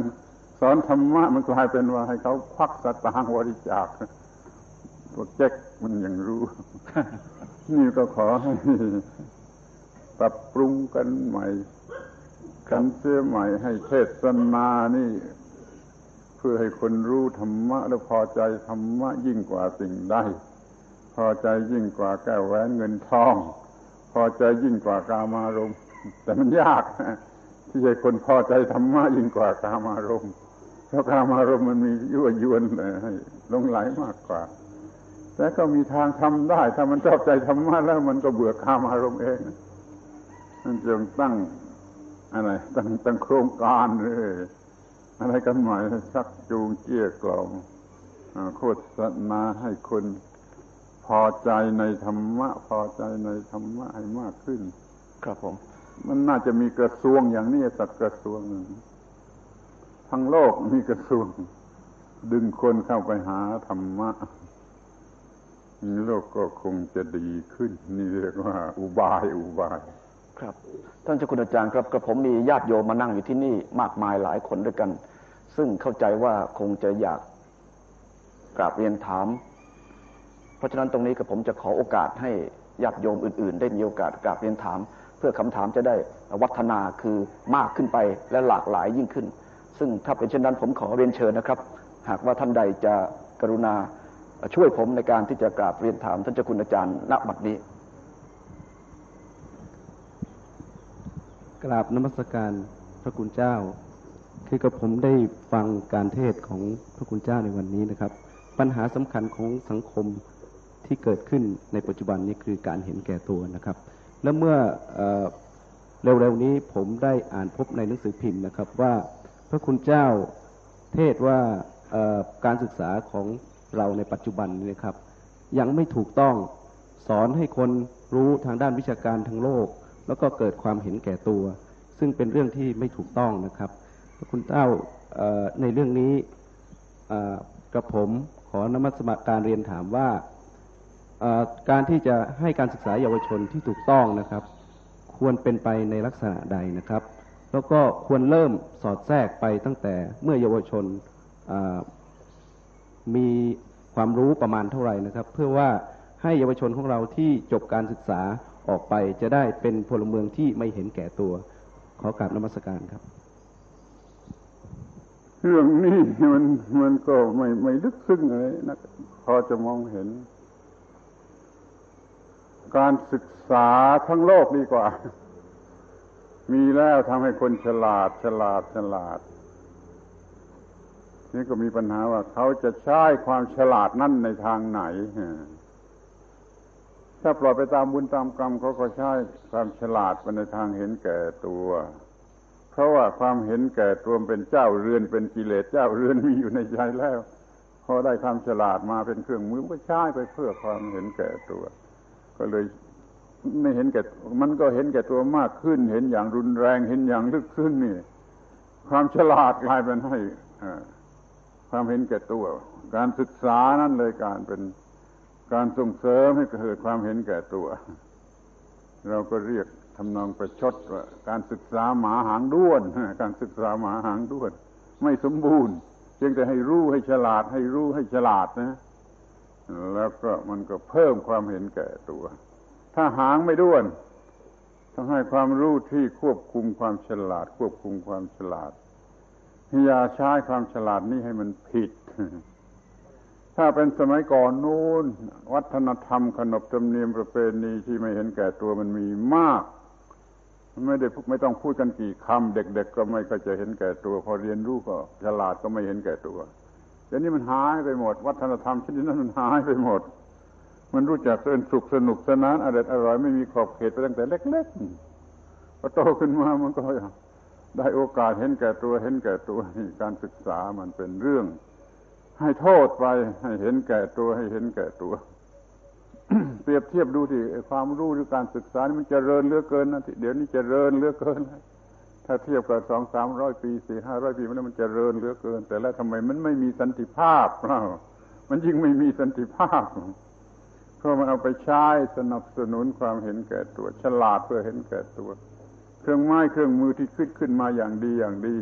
สอนธรรมะมันกลายเป็นว่าให้เขาควักสตางค์บริจาคพวกเจ๊กมันยังรู้ นี่ก็ขอให้ปรับปรุงกันใหม่กันเสียใหม่ให้เทศนานี่ เพื่อให้คนรู้ธรรมะ และพอใจธรรมะยิ่งกว่าสิ่งใดพอใจยิ่งกว่าแก้วแหวนเงินทอง พอใจยิ่งกว่ากามารมแต่มันยากที่จะคนพอใจธรรมะยิ่งกว่ากามารม เพราะกามารมมันมียั่วยวนเลยให้ลงไหลมากกว่า แต่ก็มีทางทำได้ ถ้ามันชอบใจธรรมะแล้วมันก็เบื่อกามารมเองมันจึงตั้งอะไรตั้งตั้งโครงการเลยอะไรกันใหม่ชักจูงเกี้ยกล่อมโฆษณาให้คนพอใจในธรรมะ พอใจในธรรมะให้มากขึ้น ครับผม มันน่าจะมีกระทรวงอย่างนี้สักกระทรวงหนึ่ง ทั้งโลกมีกระทรวง ดึงคนเข้าไปหาธรรมะโลกก็คงจะดีขึ้น นี่เรียกว่า อุบายอุบาย ครับ ท่านเจ้าคุณอาจารย์ครับกระผมมีญาติโยมมานั่งอยู่ที่นี่มากมายหลายคนด้วยกัน ซึ่งเข้าใจว่าคงจะอยากกราบเรียนถาม เพราะฉะนั้นตรงนี้กระผมจะขอโอกาสให้ญาติโยมอื่น ๆ ได้มีโอกาสกราบเรียนถาม เพื่อคำถามจะได้วัฒนาคือมากขึ้นไปและหลากหลายยิ่งขึ้น ซึ่งถ้าเป็นเช่นนั้นผมขอเรียนเชิญนะครับ หากว่าท่านใดจะกรุณาช่วยผมในการที่จะกราบเรียนถาม ท่านเจ้าคุณอาจารย์ณบัดนี้ กราบนมัสการพระคุณเจ้า คือกับผมได้ฟังการเทศของพระคุณเจ้าในวันนี้นะครับ ปัญหาสำคัญของสังคมที่เกิดขึ้นในปัจจุบันนี้คือการเห็นแก่ตัวนะครับ และเมื่อเร็วๆนี้ผมได้อ่านพบในหนังสือพิมพ์นะครับว่า พระคุณเจ้าเทศว่าการศึกษาของเราในปัจจุบันนี้นะครับ ยังไม่ถูกต้องสอนให้คนรู้ทางด้านวิชาการทางโลก แล้วก็เกิดความเห็นแก่ตัว ซึ่งเป็นเรื่องที่ไม่ถูกต้องนะครับพระคุณเจ้าในเรื่องนี้กระผมขอนมัสมการเรียนถามว่าการที่จะให้การศึกษาเยาวชนที่ถูกต้องนะครับ ควรเป็นไปในลักษณะใดนะครับ แล้วก็ควรเริ่มสอดแทรกไปตั้งแต่เมื่อเยาวชนมีความรู้ประมาณเท่าไหร่นะครับ เพื่อว่าให้เยาวชนของเราที่จบการศึกษาออกไปจะได้เป็นพลเมืองที่ไม่เห็นแก่ตัว ขอกราบนมัสการครับ เรื่องนี้มันมันก็ไม่ไม่ลึกซึ้งเลยนะพอจะมองเห็น การศึกษาทั้งโลกดีกว่า มีแล้วทำให้คนฉลาด ฉลาดฉลาด นี่ก็มีปัญหาว่า เขาจะใช้ความฉลาดนั่นในทางไหนถ้าปล่อยไปตามบุญตามกรรมเขาก็ใช้ความฉลาดไปในทางเห็นแก่ตัว เพราะว่าความเห็นแก่ตัวเป็นเจ้าเรือนเป็นกิเลสเจ้าเรือนมีอยู่ในใจแล้ว พอได้ความฉลาดมาเป็นเครื่องมือก็ใช้ไปเพื่อความเห็นแก่ตัว ก็เลย ไม่เห็นแก่มันก็เห็นแก่ตัวมากขึ้น เห็นอย่างรุนแรง เห็นอย่างลึกซึ้งนี่ ความฉลาดกลายเป็นให้ความเห็นแก่ตัว การศึกษานั่นเลยการเป็นการส่งเสริมให้เกิดความเห็นแก่ตัว เราก็เรียกทำนองประชดว่าการศึกษาหมาหางด้วน การศึกษาหมาหางด้วน ไม่สมบูรณ์เพียงแต่ให้รู้ให้ฉลาด ให้รู้ให้ฉลาดนะ แล้วก็มันก็เพิ่มความเห็นแก่ตัว ถ้าหางไม่ด้วน ต้องให้ความรู้ที่ควบคุมความฉลาด ควบคุมความฉลาดอย่าใช้ความฉลาดนี้ให้มันผิด ถ้าเป็นสมัยก่อนนู้น วัฒนธรรมขนบธรรมเนียมประเพณีที่ไม่เห็นแก่ตัวมันมีมากไม่ได้ไม่ต้องพูดกันกี่คำเด็ก ๆ ก็ไม่ก็จะเห็นแก่ตัว พอเรียนรู้ก็ฉลาดก็ไม่เห็นแก่ตัวเดี๋ยวนี้มันหายไปหมด วัฒนธรรมชนิดนั้นมันหายไปหมด มันรู้จักเสนสุขสนุกสนานอร่อยอร่อยไม่มีขอบเขตไปตั้งแต่เล็กๆพอโตขึ้นมามันก็ได้โอกาสเห็นแก่ตัวเห็นแก่ตัวการศึกษามันเป็นเรื่อง ให้โทษไปให้เห็นแก่ตัวให้เห็นแก่ตัว เปรียบเทียบดูที่ความรู้หรือการศึกษานี่มันจเจริญเหลือเกินนะเดี๋ยวนี้จเจริญเหลือเกินถ้าเทียบกับสองสามร้อยปีสี่ห้าร้อยปีมันมันจเจริญเหลือเกิน แต่แล้วทำไมมันไม่มีสันติภาพเล่ามันยิ่งไม่มีสันติภาพ เพราะมันเอาไปใช้สนับสนุนความเห็นแก่ตัว ฉลาดเพื่อเห็นแก่ตัว เครื่องไม้เครื่องมือที่ขึ้นขึ้นมาอย่างดีอย่างดี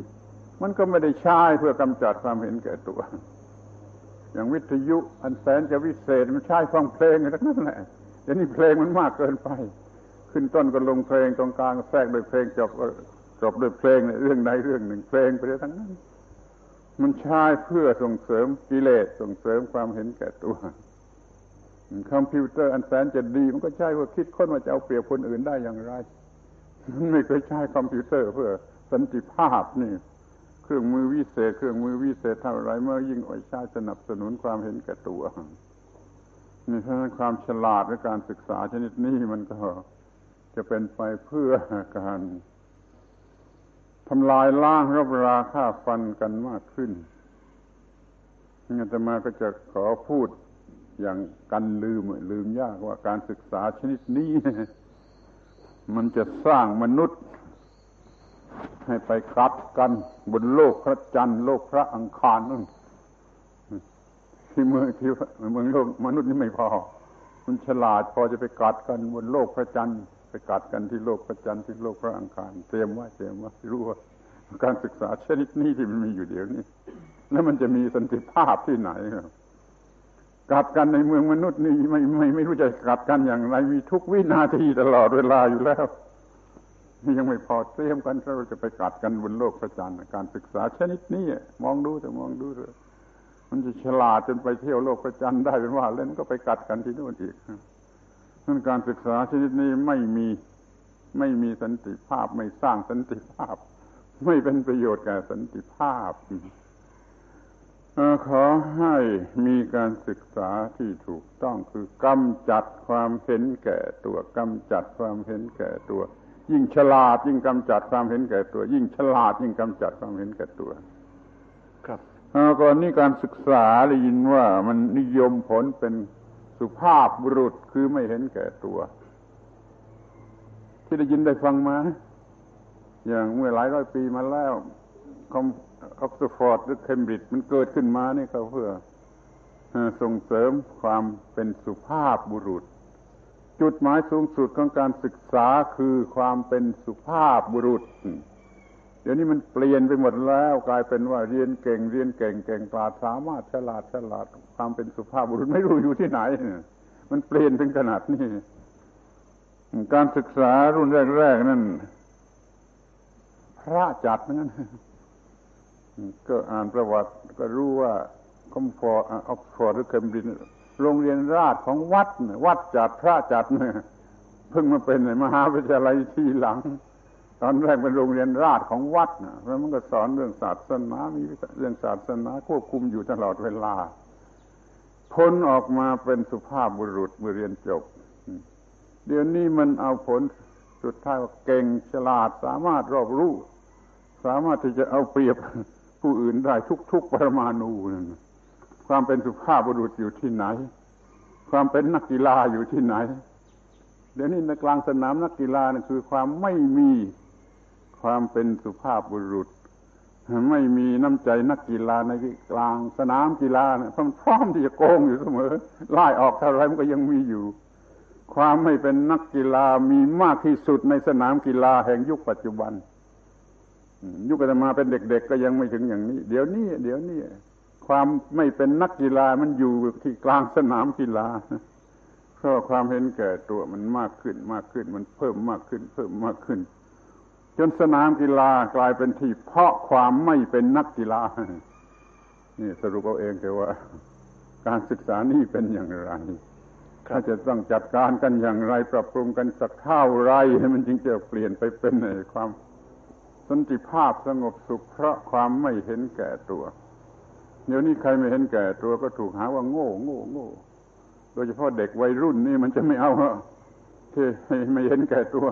มันก็ไม่ได้ใช้เพื่อกำจัดความเห็นแก่ตัว อย่างวิทยุอันแสนจะวิเศษมันใช้ฟังเพลงทั้งนั้นแหละเดี๋ยวนี้เพลงมันมากเกินไป ขึ้นต้นก็ลงเพลงตรงกลางแทรกด้วยเพลงจบจบด้วยเพลงในเรื่องใดเรื่องหนึ่งเพลงไปเลยทั้งนั้น มันใช้เพื่อส่งเสริมกิเลสส่งเสริมความเห็นแก่ตัว คอมพิวเตอร์อันแสนจะดี มันก็ใช่ว่าคิดค้นว่าจะเอาเปรียบคนอื่นได้อย่างไร มันไม่เคยใช้คอมพิวเตอร์เพื่อสันติภาพนี่ เครื่องมือวิเศษ เครื่องมือวิเศษเท่าไรเมื่อยิ่งไว้ใช้สนับสนุนความเห็นแก่ตัวนี่ฉะนั้นความฉลาดในการศึกษาชนิดนี้มันก็จะเป็นไปเพื่อการทำลายล้างรบราค่าฟันกันมากขึ้นนี่จะมาก็จะขอพูด อย่างกันลืมลืมยากว่าการศึกษาชนิดนี้ มันจะสร้างมนุษย์ ให้ไปกัดกันบนโลกพระจันทร์โลกพระอังคารนั่นที่เมืองที่เมืองโลกมนุษย์นี่ไม่พอ มันฉลาดพอจะไปกัดกันบนโลกพระจันทร์ไปกัดกันที่โลกพระจันทร์ที่โลกพระอังคารเตรียมไว้เตรียมไว้รู้ว่าการศึกษาชนิดนี้ที่มันมีอยู่เดี๋ยวนี้แล้วมันจะมีสันติภาพที่ไหนครับ กัดกันในเมืองมนุษย์นี่ไม่ไม่ไม่รู้จะกัดกันอย่างไร มีทุกวินาทีตลอดเวลาอยู่แล้วนี่ยังไม่พอเตรียมกันเราจะไปกัดกันบนโลกพระจันทร์การศึกษาชนิดนี้มองดูแต่มองดูเถอะมันจะฉลาดจนไปเที่ยวโลกพระจันทร์ได้เป็นว่าเล่นก็ไปกัดกันที่นู่นอีกนั่นการศึกษาชนิดนี้ไม่มีไม่มีสันติภาพไม่สร้างสันติภาพ ไม่เป็นประโยชน์แก่สันติภาพ ขอให้มีการศึกษาที่ถูกต้องคือกำจัดความเห็นแก่ตัวกำจัดความเห็นแก่ตัว ยิ่งฉลาด ยิ่งกำจัดความเห็นแก่ตัว ยิ่งฉลาด ยิ่งกำจัดความเห็นแก่ตัว ครับก่อนนี้การศึกษาได้ยินว่ามันนิยมผลเป็นสุภาพบุรุษคือไม่เห็นแก่ตัว ที่ได้ยินได้ฟังมา อย่างเมื่อหลายร้อยปีมาแล้วคอม ออกซฟอร์ดหรือเคมบริดจ์มันเกิดขึ้นมานี่ก็เพื่อส่งเสริมความเป็นสุภาพบุรุษ จุดหมายสูงสุดของการศึกษาคือความเป็นสุภาพบุรุษ เดี๋ยวนี้มันเปลี่ยนไปหมดแล้ว กลายเป็นว่าเรียนเก่งเรียนเก่งเก่งกลาดสามารถฉลาดฉลาดความเป็นสุภาพบุรุษไม่รู้อยู่ที่ไหน มันเปลี่ยนถึงขนาดนี้การศึกษารุ่นแรกๆนั่นพระจัดนั่น ก็อ่านประวัติก็รู้ว่าคอมฟอร์ออกฟอร์หรือเคมบริดจ์โรงเรียนราชของวัดวัดจัดพระจัดเนี่ยเพิ่งมาเป็นมหาวิทยาลัยทีหลัง ตอนแรกเป็นโรงเรียนราชของวัดนะแล้วมันก็สอนเรื่องศาสนา มีเรื่องศาสนาควบคุมอยู่ตลอดเวลาพ้นออกมาเป็นสุภาพบุรุษเมื่อเรียนจบ เดี๋ยวนี้มันเอาผลสุดท้ายว่าเก่งฉลาดสามารถรอบรู้ สามารถที่จะเอาเปรียบ ผู้อื่นได้ทุกๆปรมาณูนั่นความเป็นสุภาพบุรุษอยู่ที่ไหน ความเป็นนักกีฬาอยู่ที่ไหน เดี๋ยวนี้ในกลางสนามนักกีฬานะคือความไม่มีความเป็นสุภาพบุรุษ ไม่มีน้ำใจนักกีฬาในกลางสนามกีฬานะพร้อมที่จะโกงอยู่เสมอไล่ออกเท่าไรมันก็ยังมีอยู่ ความไม่เป็นนักกีฬามีมากที่สุดในสนามกีฬาแห่งยุคปัจจุบัน ยุคอาตมาเป็นเด็ก ๆ ก็ยังไม่ถึงอย่างนี้ เดี๋ยวนี้เดี๋ยวนี้ความไม่เป็นนักกีฬามันอยู่ที่กลางสนามกีฬาเพราะความเห็นแก่ตัวมันมากขึ้นมากขึ้น มันเพิ่มมากขึ้น เพิ่มมากขึ้น จนสนามกีฬากลายเป็นที่เพาะความไม่เป็นนักกีฬา นี่สรุปเอาเองแต่ว่า การศึกษานี่เป็นอย่างไรถ้าจะต้องจัดการกันอย่างไร ปรับปรุงกันสักเท่าไรมันจึงจะเปลี่ยนไปเป็นความ สันติภาพสงบสุข เพราะความไม่เห็นแก่ตัว เดี๋ยวนี้ใครไม่เห็นแก่ตัวก็ถูกหาว่าโง่โง่โง่โดยเฉพาะเด็กวัยรุ่นนี่มันจะไม่เอาที่ไม่เห็นแก่ตัว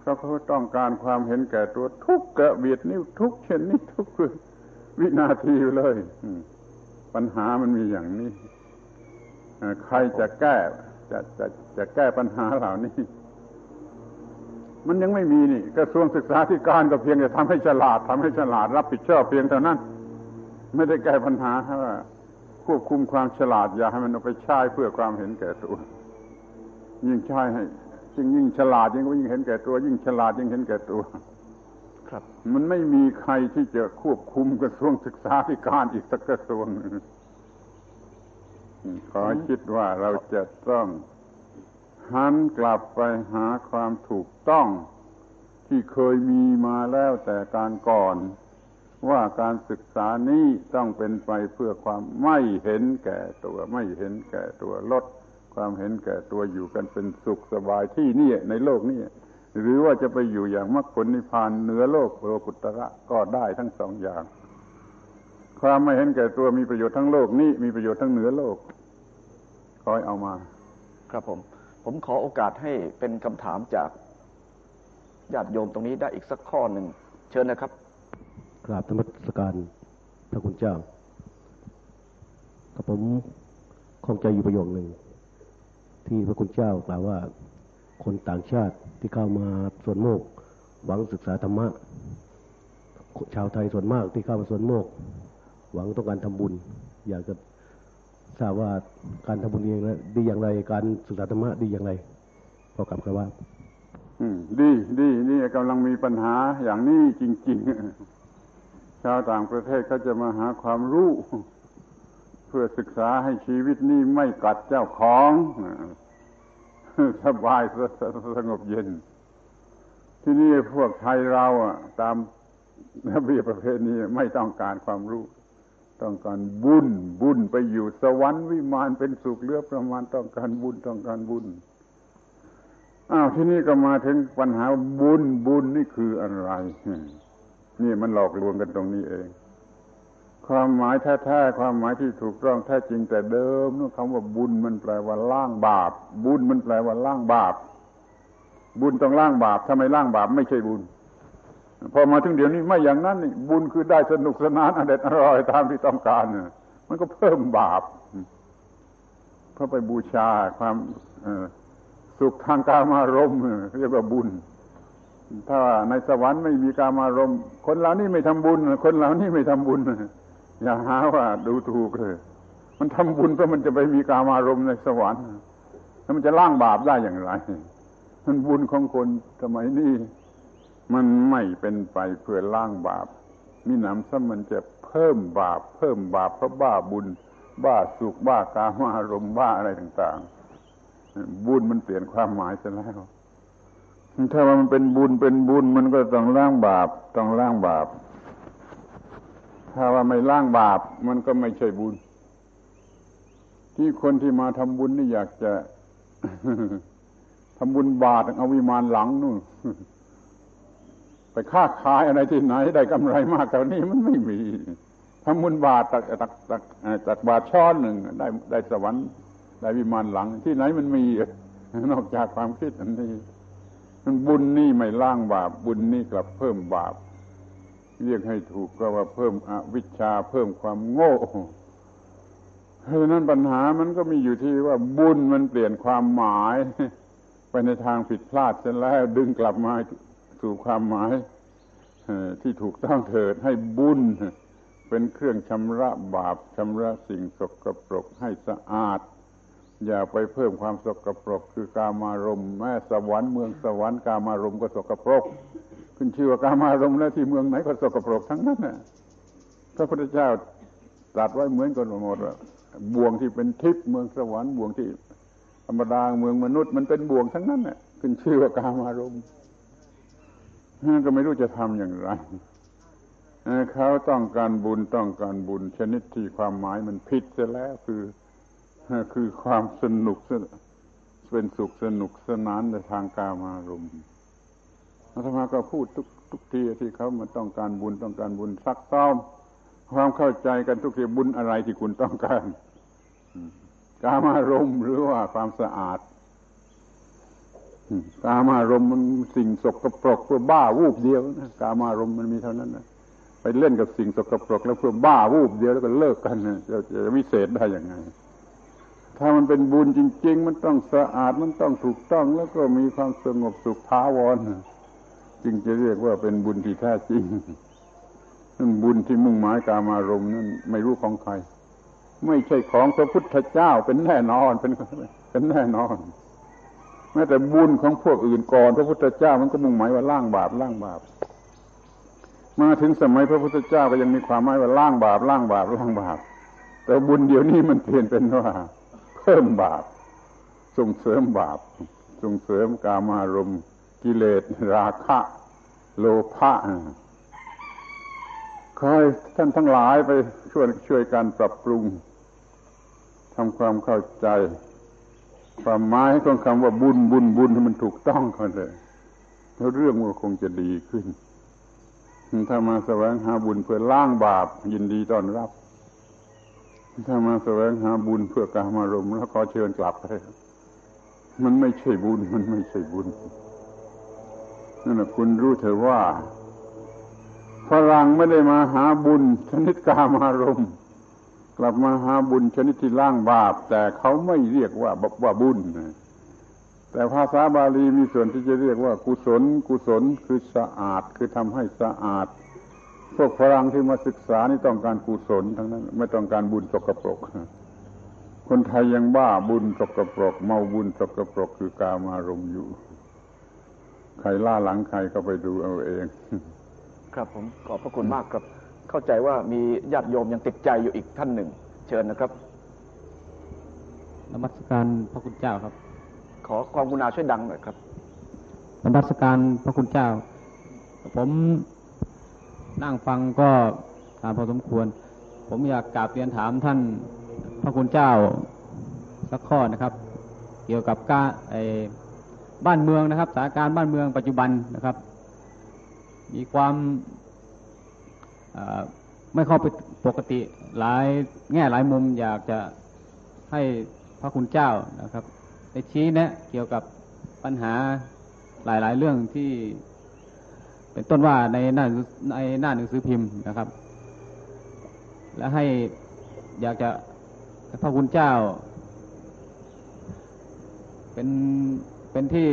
เพราะเขาต้องการความเห็นแก่ตัวทุกกระเบียดนิ้วทุกเช่นนี้ทุกวินาทีเลยปัญหามันมีอย่างนี้ใครจะแก้จะจะจะแก้ปัญหาเหล่านี้ มันยังไม่มีนี่กระทรวงศึกษาธิการก็เพียงจะทำให้ฉลาดทำให้ฉลาดรับผิดชอบเพียงเท่านั้น ไม่ได้แก้ปัญหาว่าควบคุมความฉลาดอย่าให้มันเอาไปใช้เพื่อความเห็นแก่ตัว ยิ่งใช้ให้ยิ่งยิ่งฉลาดยิ่งยิ่งเห็นแก่ตัว ยิ่งฉลาดยิ่งเห็นแก่ตัว ครับ มันไม่มีใครที่จะควบคุมกระทรวงศึกษาธิการอีกสักกระทรวงขอคิดว่าเราจะต้อง หันกลับไปหาความถูกต้อง ที่เคยมีมาแล้วแต่การก่อน ว่าการศึกษานี้ต้องเป็นไปเพื่อความไม่เห็นแก่ตัว ไม่เห็นแก่ตัวลด ความเห็นแก่ตัวอยู่กันเป็นสุขสบายที่นี่ในโลกนี้หรือว่าจะไปอยู่อย่างมรรคผลนิพพานเหนือโลกโลกุตระก็ได้ทั้งสองอย่าง ความไม่เห็นแก่ตัวมีประโยชน์ทั้งโลกนี้มีประโยชน์ทั้งเหนือโลกคอยเอามา ครับผม ผมขอโอกาสให้เป็นคำถามจากญาติโยมตรงนี้ได้อีกสักข้อหนึ่ง เชิญนะครับกราบธรรมสการพระคุณเจ้ากับผมคงใจอยู่ประโยคหนึ่ง ที่พระคุณเจ้ากล่าวว่า คนต่างชาติที่เข้ามาส่วนโมก หวังศึกษาธรรมะ ชาวไทยส่วนมากที่เข้ามาส่วนโมก หวังต้องการทำบุญ อยากจะ ทราบว่าการทำบุญเองนะดีอย่างไร การศึกษาธรรมะดีอย่างไรพอกลับครับว่าดีดีนี่กำลังมีปัญหาอย่างนี้จริง ๆ ชาวต่างประเทศเขาจะมาหาความรู้ เพื่อศึกษาให้ชีวิตนี้ไม่กัดเจ้าของสบายสงบเย็น ที่นี่พวกไทยเราอะ ตามระเบียบประเพณีไม่ต้องการความรู้ ต้องการบุญบุญไปอยู่สวรรค์วิมานเป็นสุขเลือประมาณต้องการบุญต้องการบุญอ้าวที่นี่ก็มาถึงปัญหาบุญบุญนี่คืออะไรนี่มันหลอกลวงกันตรงนี้เอง ความหมายแท้ๆความหมายที่ถูกต้องแท้จริงแต่เดิมนู่นคำว่าบุญมันแปลว่าล่างบาป บุญมันแปลว่าล่างบาป บุญต้องล่างบาปถ้าไม่ล่างบาปไม่ใช่บุญ พอมาถึงเดี๋ยวนี้ไม่อย่างนั้นนี่บุญคือได้สนุกสนานอเด็ดอร่อยตามที่ต้องการมันก็เพิ่มบาปเพราะไปบูชาความสุขทางการมารมเรียกว่าบุญ ถ้าในสวรรค์ไม่มีการมารมคนเหล่านี้ไม่ทำบุญ คนเหล่านี้ไม่ทำบุญอย่าหาว่าดูถูกเลยมันทำบุญเพราะมันจะไปมีกามารมในสวรรค์แล้วมันจะล้างบาปได้อย่างไรมันบุญของคนสมัยนี้ มันไม่เป็นไปเพื่อล้างบาปมีหนำซ้ำมันจะเพิ่มบาป เพิ่มบาปเพราะบ้าบุญ บ้าสุขบ้ากามารมบ้าอะไรต่าง ๆ บุญมันเปลี่ยนความหมายเสียแล้วถ้ามันเป็นบุญเป็นบุญมันก็ต้องล้างบาป ต้องล้างบาป ถ้าว่าไม่ล้างบาป มันก็ไม่ใช่บุญ ที่คนที่มาทำบุญนี่อยากจะทำบุญบาทเอาวิมานหลังนู่น ค้าขายอะไรที่ไหนได้กำไรมากแต่นี้มันไม่มีทำบุญบาทตักตักตักตักบาทช้อนหนึ่งได้ได้สวรรค์ได้วิมานหลัง ที่ไหนมันมีนอกจากความคิดอันนี้มันบุญนี่ไม่ล้างบาป บุญนี่กลับเพิ่มบาป เรียกให้ถูกก็ว่าเพิ่มอวิชชาเพิ่มความโง่เพราะนั้นปัญหามันก็มีอยู่ที่ว่าบุญมันเปลี่ยนความหมาย ไปในทางผิดพลาดเสร็จแล้วดึงกลับมา สู่ความหมายที่ถูกต้องเถิดให้บุญเป็นเครื่องชำระบาปชำระสิ่งสกปรกให้สะอาด อย่าไปเพิ่มความสกปรกคือกามารมณ์แม้สวรรค์เมืองสวรรค์กามารมณ์ก็สกปรกขึ้นชื่อว่ากามารมแล้วที่เมืองไหนก็สกปรกทั้งนั้นนะพระพุทธเจ้าตรัสไว้เหมือนกันหมดว่าบ่วงที่เป็นทิพย์เมืองสวรรค์บ่วงที่ธรรมดาเมืองมนุษย์มันเป็นบ่วงทั้งนั้นน่ะขึ้นชื่อว่ากามารม ก็ไม่รู้จะทำอย่างไรเขาต้องการบุญต้องการบุญ ชนิดที่ความหมายมันผิดเสียแล้วคือคือความสนุกเป็นสุขสนุกสนานในทางกามารมณ์อาตมาก็พูดทุกทุกทีที่เขามาต้องการบุญต้องการบุญซักซ้อมความเข้าใจกันทุกทีบุญอะไรที่คุณต้องการกามารมณ์หรือว่าความสะอาด กามารมมันสิ่งสกปรกเพื่อบ้าวูบเดียวนะกามารมมันมีเท่านั้นนะไปเล่นกับสิ่งสกปรกแล้วเพื่อบ้าวูบเดียวแล้วก็เลิกกันนะจะจะวิเศษได้ยังไง ถ้ามันเป็นบุญจริง ๆ มันต้องสะอาดมันต้องถูกต้องแล้วก็มีความสงบสุขท้าวรจึงจะเรียกว่าเป็นบุญที่แท้จริงนั่นบุญที่มุ่งหมายกามารมณ์นั้นไม่รู้ของใคร ไม่ใช่ของพระพุทธเจ้าเป็นแน่นอนเป็นเป็นแน่นอน แม้แต่บุญของพวกอื่นก่อน พระพุทธเจ้ามันก็มุ่งหมายว่าล่างบาปล่างบาปมาถึงสมัยพระพุทธเจ้าก็ยังมีความหมายว่าล่างบาปล่างบาปล่างบาป แต่บุญเดี๋ยวนี้มันเปลี่ยนเป็นว่า เพิ่มบาป ส่งเสริมบาป ส่งเสริมกามารมกิเลสราคะ โลภะคอยท่านทั้งหลายไปช่วยช่วยกันปรับปรุงทำความเข้าใจ ความหมายของคำว่าบุญบุญบุญให้มันถูกต้องกันเลยแล้วเรื่องมันคงจะดีขึ้น ถ้ามาแสวงหาบุญเพื่อล้างบาป ยินดีต้อนรับ ถ้ามาแสวงหาบุญเพื่อการมารมแล้วขอเชิญกลับไปมันไม่ใช่บุญ มันไม่ใช่บุญนั่นแหละคุณรู้เถอะว่าฝรั่งไม่ได้มาหาบุญชนิดกามารม กลับมาหาบุญชนิดที่ล่างบาป แต่เขาไม่เรียกว่าว่าบุญแต่ภาษาบาลีมีส่วนที่จะเรียกว่า กุศล กุศลคือสะอาด คือทำให้สะอาดพวกฝรั่งที่มาศึกษานี่ต้องการกุศลทั้งนั้น ไม่ต้องการบุญสกปรกคนไทยยังบ้าบุญสกปรก เมาบุญสกปรก คือกามารมอยู่ ใครล่าหลังใครก็ไปดูเอาเอง ครับผมขอบพระคุณมากครับ เข้าใจว่ามีญาติโยมยังติดใจอยู่อีกท่านหนึ่ง เชิญนะครับนมัสการพระคุณเจ้าครับ ขอความกรุณาช่วยดังหน่อยครับนมัสการพระคุณเจ้า ผมนั่งฟังก็ตามพอสมควร ผมอยากกราบเรียนถามท่านพระคุณเจ้าสักข้อนะครับ เกี่ยวกับการไอ้บ้านเมืองนะครับสถานการณ์บ้านเมืองปัจจุบันนะครับ มีความ ไม่เข้าไปปกติหลายแง่หลายมุมอยากจะให้พระคุณเจ้านะครับได้ชี้แนะเกี่ยวกับปัญหาหลาย ๆ เรื่องที่เป็นต้นว่าในหน้าในหน้าหนังสือพิมพ์นะครับ และให้อยากจะพระคุณเจ้า เป็นเป็นที่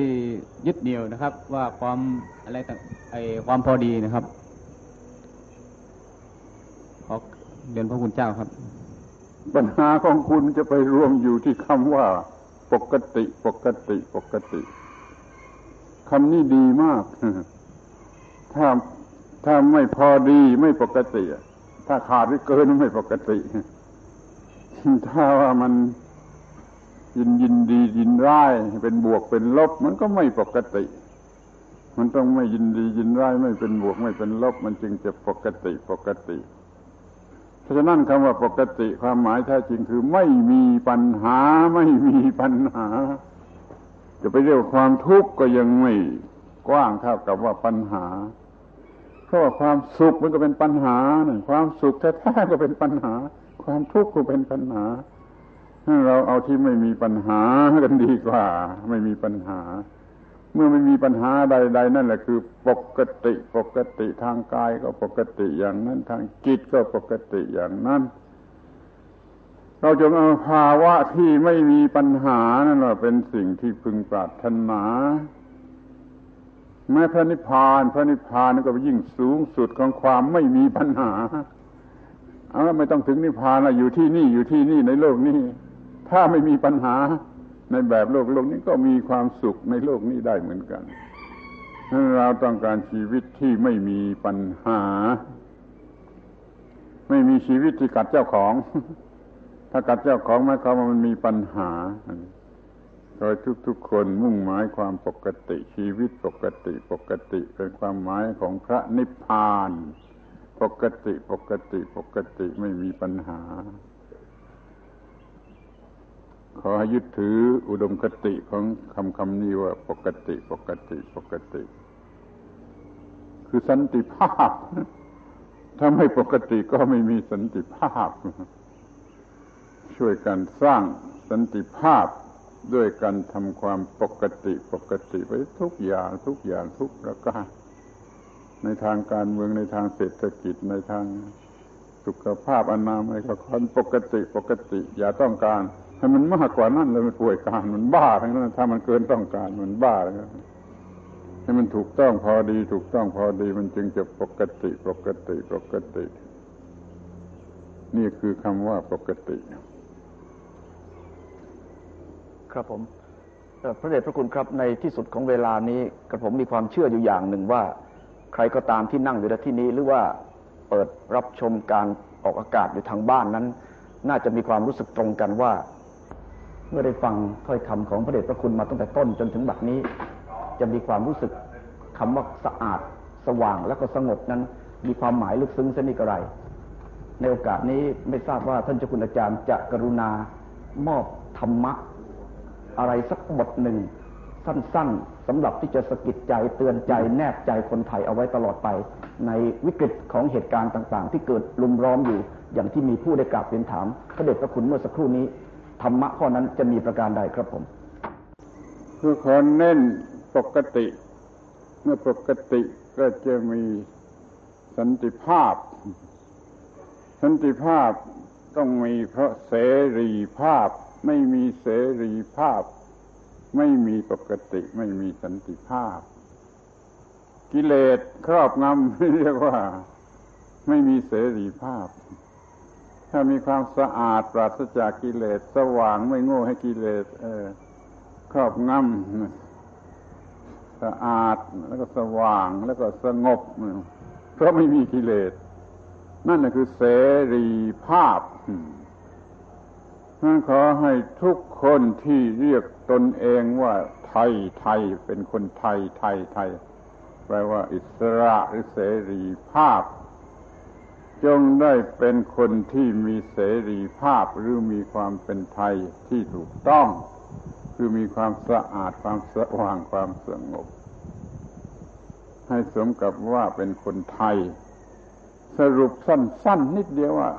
ยึดเหนี่ยวนะครับ ว่าความอะไรต่างไอความพอดีนะครับขอ เรียนพระคุณเจ้าครับ ปัญหาของคุณจะไปรวมอยู่ที่คำว่า ปกติ ปกติ ปกติคำนี้ดีมากถ้าถ้าไม่พอดีไม่ปกติ ถ้าขาดหรือเกินไม่ปกติถ้าว่ามันยินยินดียินร้ายเป็นบวกเป็นลบ มันก็ไม่ปกติ มันต้องไม่ยินดียินร้ายไม่เป็นบวกไม่เป็นลบ มันจึงจะปกติปกติ ราะฉะนั้นคำว่าปกติความหมายแท้จริงคือไม่มีปัญหาไม่มีปัญหา จะไปเรียกวความทุกข์ก็ยังไม่กว้างเท่ากับว่าปัญหาเพราะว่าความสุขมันก็เป็นปัญหาความสุขแท้ๆก็เป็นปัญหา ความทุกข์ก็เป็นปัญหาเราเอาที่ไม่มีปัญหากันดีกว่า ไม่มีปัญหา เมื่อไม่มีปัญหาใด ๆ นั่นแหละคือ ปกติปกติทางกายก็ปกติอย่างนั้น ทางจิตก็ปกติอย่างนั้น เราจงเอาภาวะที่ไม่มีปัญหานั่นแหละเป็นสิ่งที่พึงปรารถนาแม้พระนิพพาน พระนิพพานก็ยิ่งสูงสุดของความไม่มีปัญหาเอาไม่ต้องถึงนิพพานละอยู่ที่นี่อยู่ที่นี่ในโลกนี้ ถ้าไม่มีปัญหา ในแบบโลกโลกนี้ก็มีความสุขในโลกนี้ได้เหมือนกันเราต้องการชีวิตที่ไม่มีปัญหา ไม่มีชีวิตที่กัดเจ้าของ ถ้ากัดเจ้าของหมายความว่ามันมีปัญหาโดยทุกๆคนมุ่งหมายความปกติชีวิตปกติปกติเป็นความหมายของพระนิพพาน ปกติปกติปกติไม่มีปัญหา ขอให้ยึดถืออุดมคติของคำคำนี้ว่าปกติปกติปกติ คือสันติภาพ ถ้าไม่ปกติก็ไม่มีสันติภาพ ช่วยกันสร้างสันติภาพด้วยการทำความปกติปกติไปทุกอย่างทุกอย่างทุกประการในทางการเมืองในทางเศรษฐกิจในทางสุขภาพอนามัยก็คนปกติปกติ อย่าต้องการ ให้มันมากกว่านั้นเลยมันป่วยการมันบ้าทั้งนั้นถ้ามันเกินต้องการมันบ้าแล้วให้มันถูกต้องพอดี ถูกต้องพอดี มันจึงจะปกติปกติปกติ นี่คือคำว่าปกติ ครับผมพระเดชพระคุณครับในที่สุดของเวลานี้กระผมมีความเชื่ออยู่อย่างหนึ่งว่า ใครก็ตามที่นั่งอยู่ในที่นี้ หรือว่าเปิดรับชมการออกอากาศอยู่ทางบ้านนั้น น่าจะมีความรู้สึกตรงกันว่า เมื่อได้ฟังถ้อยคำของพระเดชพระคุณมาตั้งแต่ต้นจนถึงบัดนี้ จะมีความรู้สึกคำว่าสะอาด สว่างแล้วก็สงบนั้น มีความหมายลึกซึ้งเสนิกระไร ในโอกาสนี้ไม่ทราบว่าท่านเจ้าคุณอาจารย์จะกรุณามอบธรรมะ อะไรสักบทหนึ่ง สั้นๆสำหรับที่จะสะกิดใจเตือนใจแนบใจคนไทยเอาไว้ตลอดไป ในวิกฤตของเหตุการณ์ต่าง ๆ ที่เกิดลุมร้อมอยู่อย่างที่มีผู้ได้กราบเรียนถามพระเดชพระคุณเมื่อสักครู่นี้ ธรรมะข้อนั้นจะมีประการใดครับผมคือขอเน้นปกติ เมื่อปกติก็จะมีสันติภาพ สันติภาพต้องมีเพราะเสรีภาพ ไม่มีเสรีภาพ ไม่มีปกติไม่มีสันติภาพ กิเลสครอบงำเรียกว่า ไม่มีเสรีภาพ ถ้ามีความสะอาดปราศจากกิเลส สว่างไม่โง่ให้กิเลสเออครอบงำสะอาดแล้วก็สว่างแล้วก็สงบ เพราะไม่มีกิเลส นั่นคือเสรีภาพนั่นขอให้ทุกคนที่เรียกตนเองว่าไทยไทยเป็นคนไทยไทยไทยแปลว่าอิสระหรือเสรีภาพ จงได้เป็นคนที่มีเสรีภาพหรือมีความเป็นไทยที่ถูกต้อง คือมีความสะอาดความสว่างความสงบ ให้สมกับว่าเป็นคนไทย สรุปสั้นๆนนิดเดียวว่า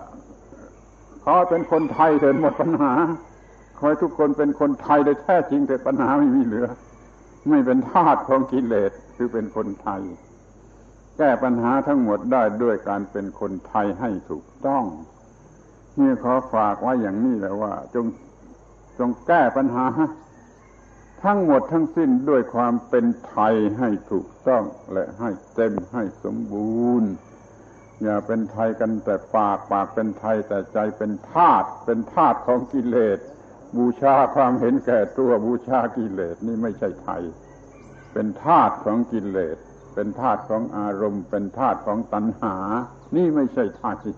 ขอเป็นคนไทยเถิดหมดปัญหาขอให้ทุกคนเป็นคนไทยโดยแท้จริงแต่ปัญหาไม่มีเหลือ ไม่เป็นทาสของกิเลสคือเป็นคนไทย แก้ปัญหาทั้งหมดได้ด้วยการเป็นคนไทยให้ถูกต้องนี่ขอฝากไว้อย่างนี้แหละว่า จงจงแก้ปัญหา ทั้งหมดทั้งสิ้นด้วยความเป็นไทยให้ถูกต้อง และให้เต็มให้สมบูรณ์ อย่าเป็นไทยกันแต่ปากปากเป็นไทยแต่ใจเป็นทาสเป็นทาสของกิเลส บูชาความเห็นแก่ตัวบูชากิเลสนี่ไม่ใช่ไทย เป็นทาสของกิเลส เป็นธาตุของอารมณ์ เป็นธาตุของตัณหา นี่ไม่ใช่ธาตุ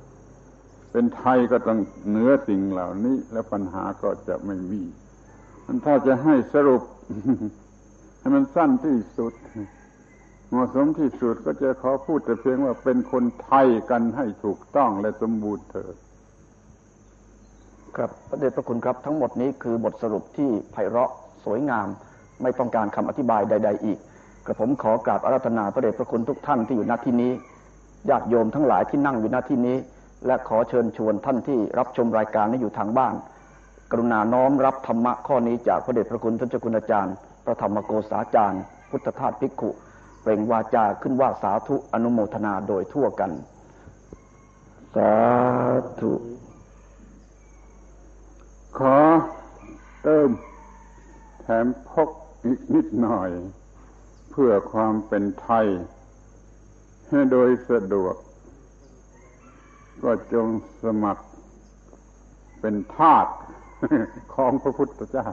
เป็นไทยก็ต้องเหนือสิ่งเหล่านี้ แล้วปัญหาก็จะไม่มีมันถ้าจะให้สรุป ให้มันสั้นที่สุดเหมาะสมที่สุดก็จะขอพูดแต่เพียงว่าเป็นคนไทยกันให้ถูกต้องและสมบูรณ์เถิดครับพระเดชพระคุณครับทั้งหมดนี้คือบทสรุปที่ไพเราะสวยงาม ไม่ต้องการคำอธิบายใด ๆ อีก กระผมขอกราบอารัธนาพระเดชพระคุณทุกท่านที่อยู่ณที่นี้ญาติโยมทั้งหลายที่นั่งอยู่ณที่นี้ และขอเชิญชวนท่านที่รับชมรายการนี้อยู่ทางบ้าน กรุณาน้อมรับธรรมะข้อนี้จากพระเดชพระคุณท่านเจ้าคุณอาจารย์ พระธรรมโกษาจารย์ พุทธทาสภิกขุ เปล่งวาจาขึ้นว่าสาธุอนุโมทนาโดยทั่วกัน สาธุ ขอเติมแถมพกอีกนิดหน่อย เพื่อความเป็นไทยให้โดยสะดวก ก็จงสมัครเป็นทาสของพระพุทธเจ้า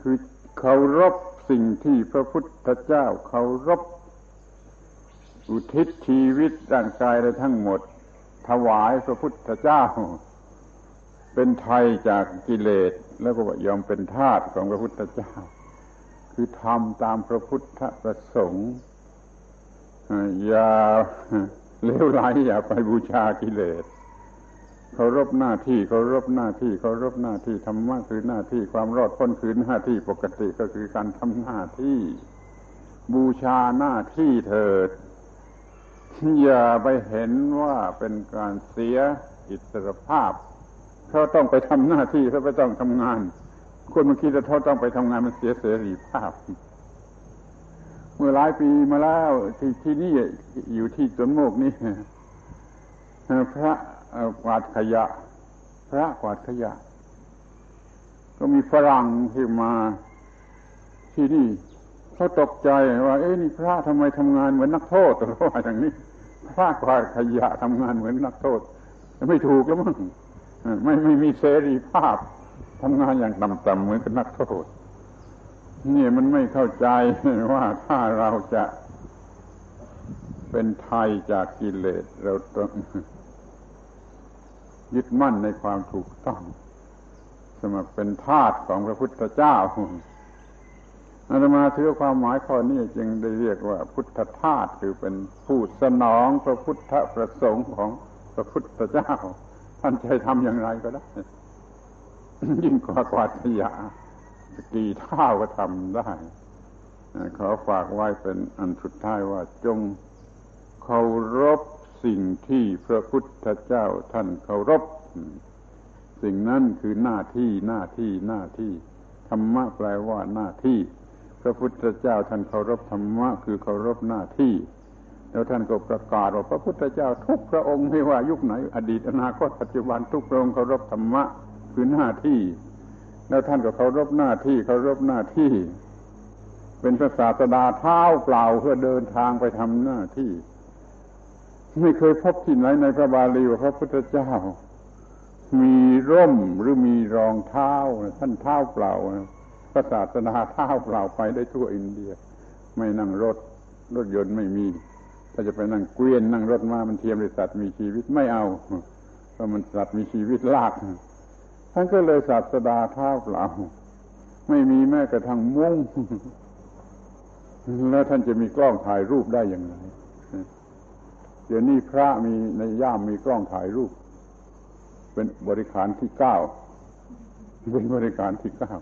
คือเคารพสิ่งที่พระพุทธเจ้าเคารพอุทิศชีวิตร่างกายและทั้งหมด ถวายพระพุทธเจ้า เป็นไทยจากกิเลสแล้วก็ยอมเป็นทาสของพระพุทธเจ้า คือทำตามพระพุทธประสงค์อย่าเลวไหลอย่าไปบูชากิเลสเคารพหน้าที่เคารพหน้าที่เคารพหน้าที่ธรรมะคือหน้าที่ความรอดพ้นคือหน้าที่ปกติก็คือการทำหน้าที่ บูชาหน้าที่เถิดอย่าไปเห็นว่าเป็นการเสียอิสรภาพเพราะต้องไปทำหน้าที่เพราะไม่ต้องทำงาน คนมันคิดว่าเขาต้องไปทำงานมันเสียเสรีภาพ เมื่อหลายปีมาแล้วที่ที่นี่อยู่ที่สวนโมกนี่พระกวาดขยะ พระกวาดขยะ ก็มีฝรั่งที่มาที่นี่เขาตกใจว่า เอ๊ะนี่พระทำไมทำงานเหมือนนักโทษตัวว่าอย่างนี้ พระกวาดขยะทำงานเหมือนนักโทษไม่ถูกแล้วมั้งไม่ไม่มีเสรีภาพ ทำงานอย่างต่ำๆเหมือนกับนักโทษนี่มันไม่เข้าใจว่าถ้าเราจะเป็นไทยจากกิเลสเราต้องยึดมั่นในความถูกต้อง สมัครเป็นทาสของพระพุทธเจ้าอาตมาถือความหมายข้อนี้จึงได้เรียกว่า พุทธทาสคือเป็นผู้สนองพระพุทธประสงค์ของพระพุทธเจ้า ท่านใจทำอย่างไรก็ได้ ยิ่งกว่ากวาดขยะกี่เท่าก็ทำได้ขอฝากไว้เป็นอันสุดท้ายว่าจงเคารพสิ่งที่พระพุทธเจ้าท่านเคารพ สิ่งนั้นคือหน้าที่หน้าที่หน้าที่ธรรมะแปลว่าหน้าที่ พระพุทธเจ้าท่านเคารพธรรมะคือเคารพหน้าที่ แล้วท่านก็ประกาศว่าพระพุทธเจ้าทุกพระองค์ไม่ว่ายุคไหน อดีตอนาคตปัจจุบันทุกพระองค์เคารพธรรมะ คือหน้าที่ แล้วท่านก็เคารพหน้าที่เคารพหน้าที่ เป็นพระศาสดาเท้าเปล่าเพื่อเดินทางไปทำหน้าที่ ไม่เคยพบที่ไหนในพระบาลีว่าพระพุทธเจ้า มีร่มหรือมีรองเท้าท่านเท้าเปล่าพระศาสนาเท้าเปล่าไปได้ทั่วอินเดีย ไม่นั่งรถรถยนต์ไม่มีถ้าจะไปนั่งเกวียนนั่งรถมามันเทียมบริษัทมีชีวิตไม่เอาเพราะมันสัตว์มีชีวิตลาก ท่านก็เลยศาสดาเท้าเปล่า ไม่มีแม้กระทั่งมุ้งแล้วท่านจะมีกล้องถ่ายรูปได้อย่างไรเดี๋ยวนี้พระมีในย่ามมีกล้องถ่ายรูป เป็นบริการที่เก้าเป็นบริการที่เก้า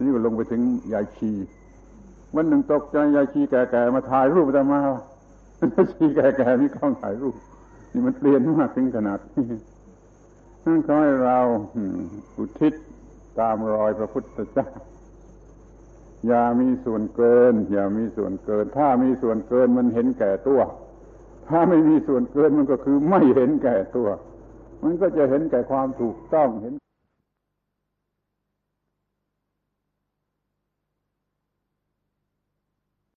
นี่ก็ลงไปถึงยายชีวันหนึ่งตกใจยายชีแก่ๆมาถ่ายรูปแต่มายายชีแก่ๆมีกล้องถ่ายรูป นี่มันเปลี่ยนมากถึงขนาดนี้ นั่นขอให้เราอุทิศตามรอยพระพุทธเจ้า อย่ามีส่วนเกิน อย่ามีส่วนเกิน ถ้ามีส่วนเกินมันเห็นแก่ตัว ถ้าไม่มีส่วนเกินมันก็คือไม่เห็นแก่ตัว มันก็จะเห็นแก่ความถูกต้องเห็น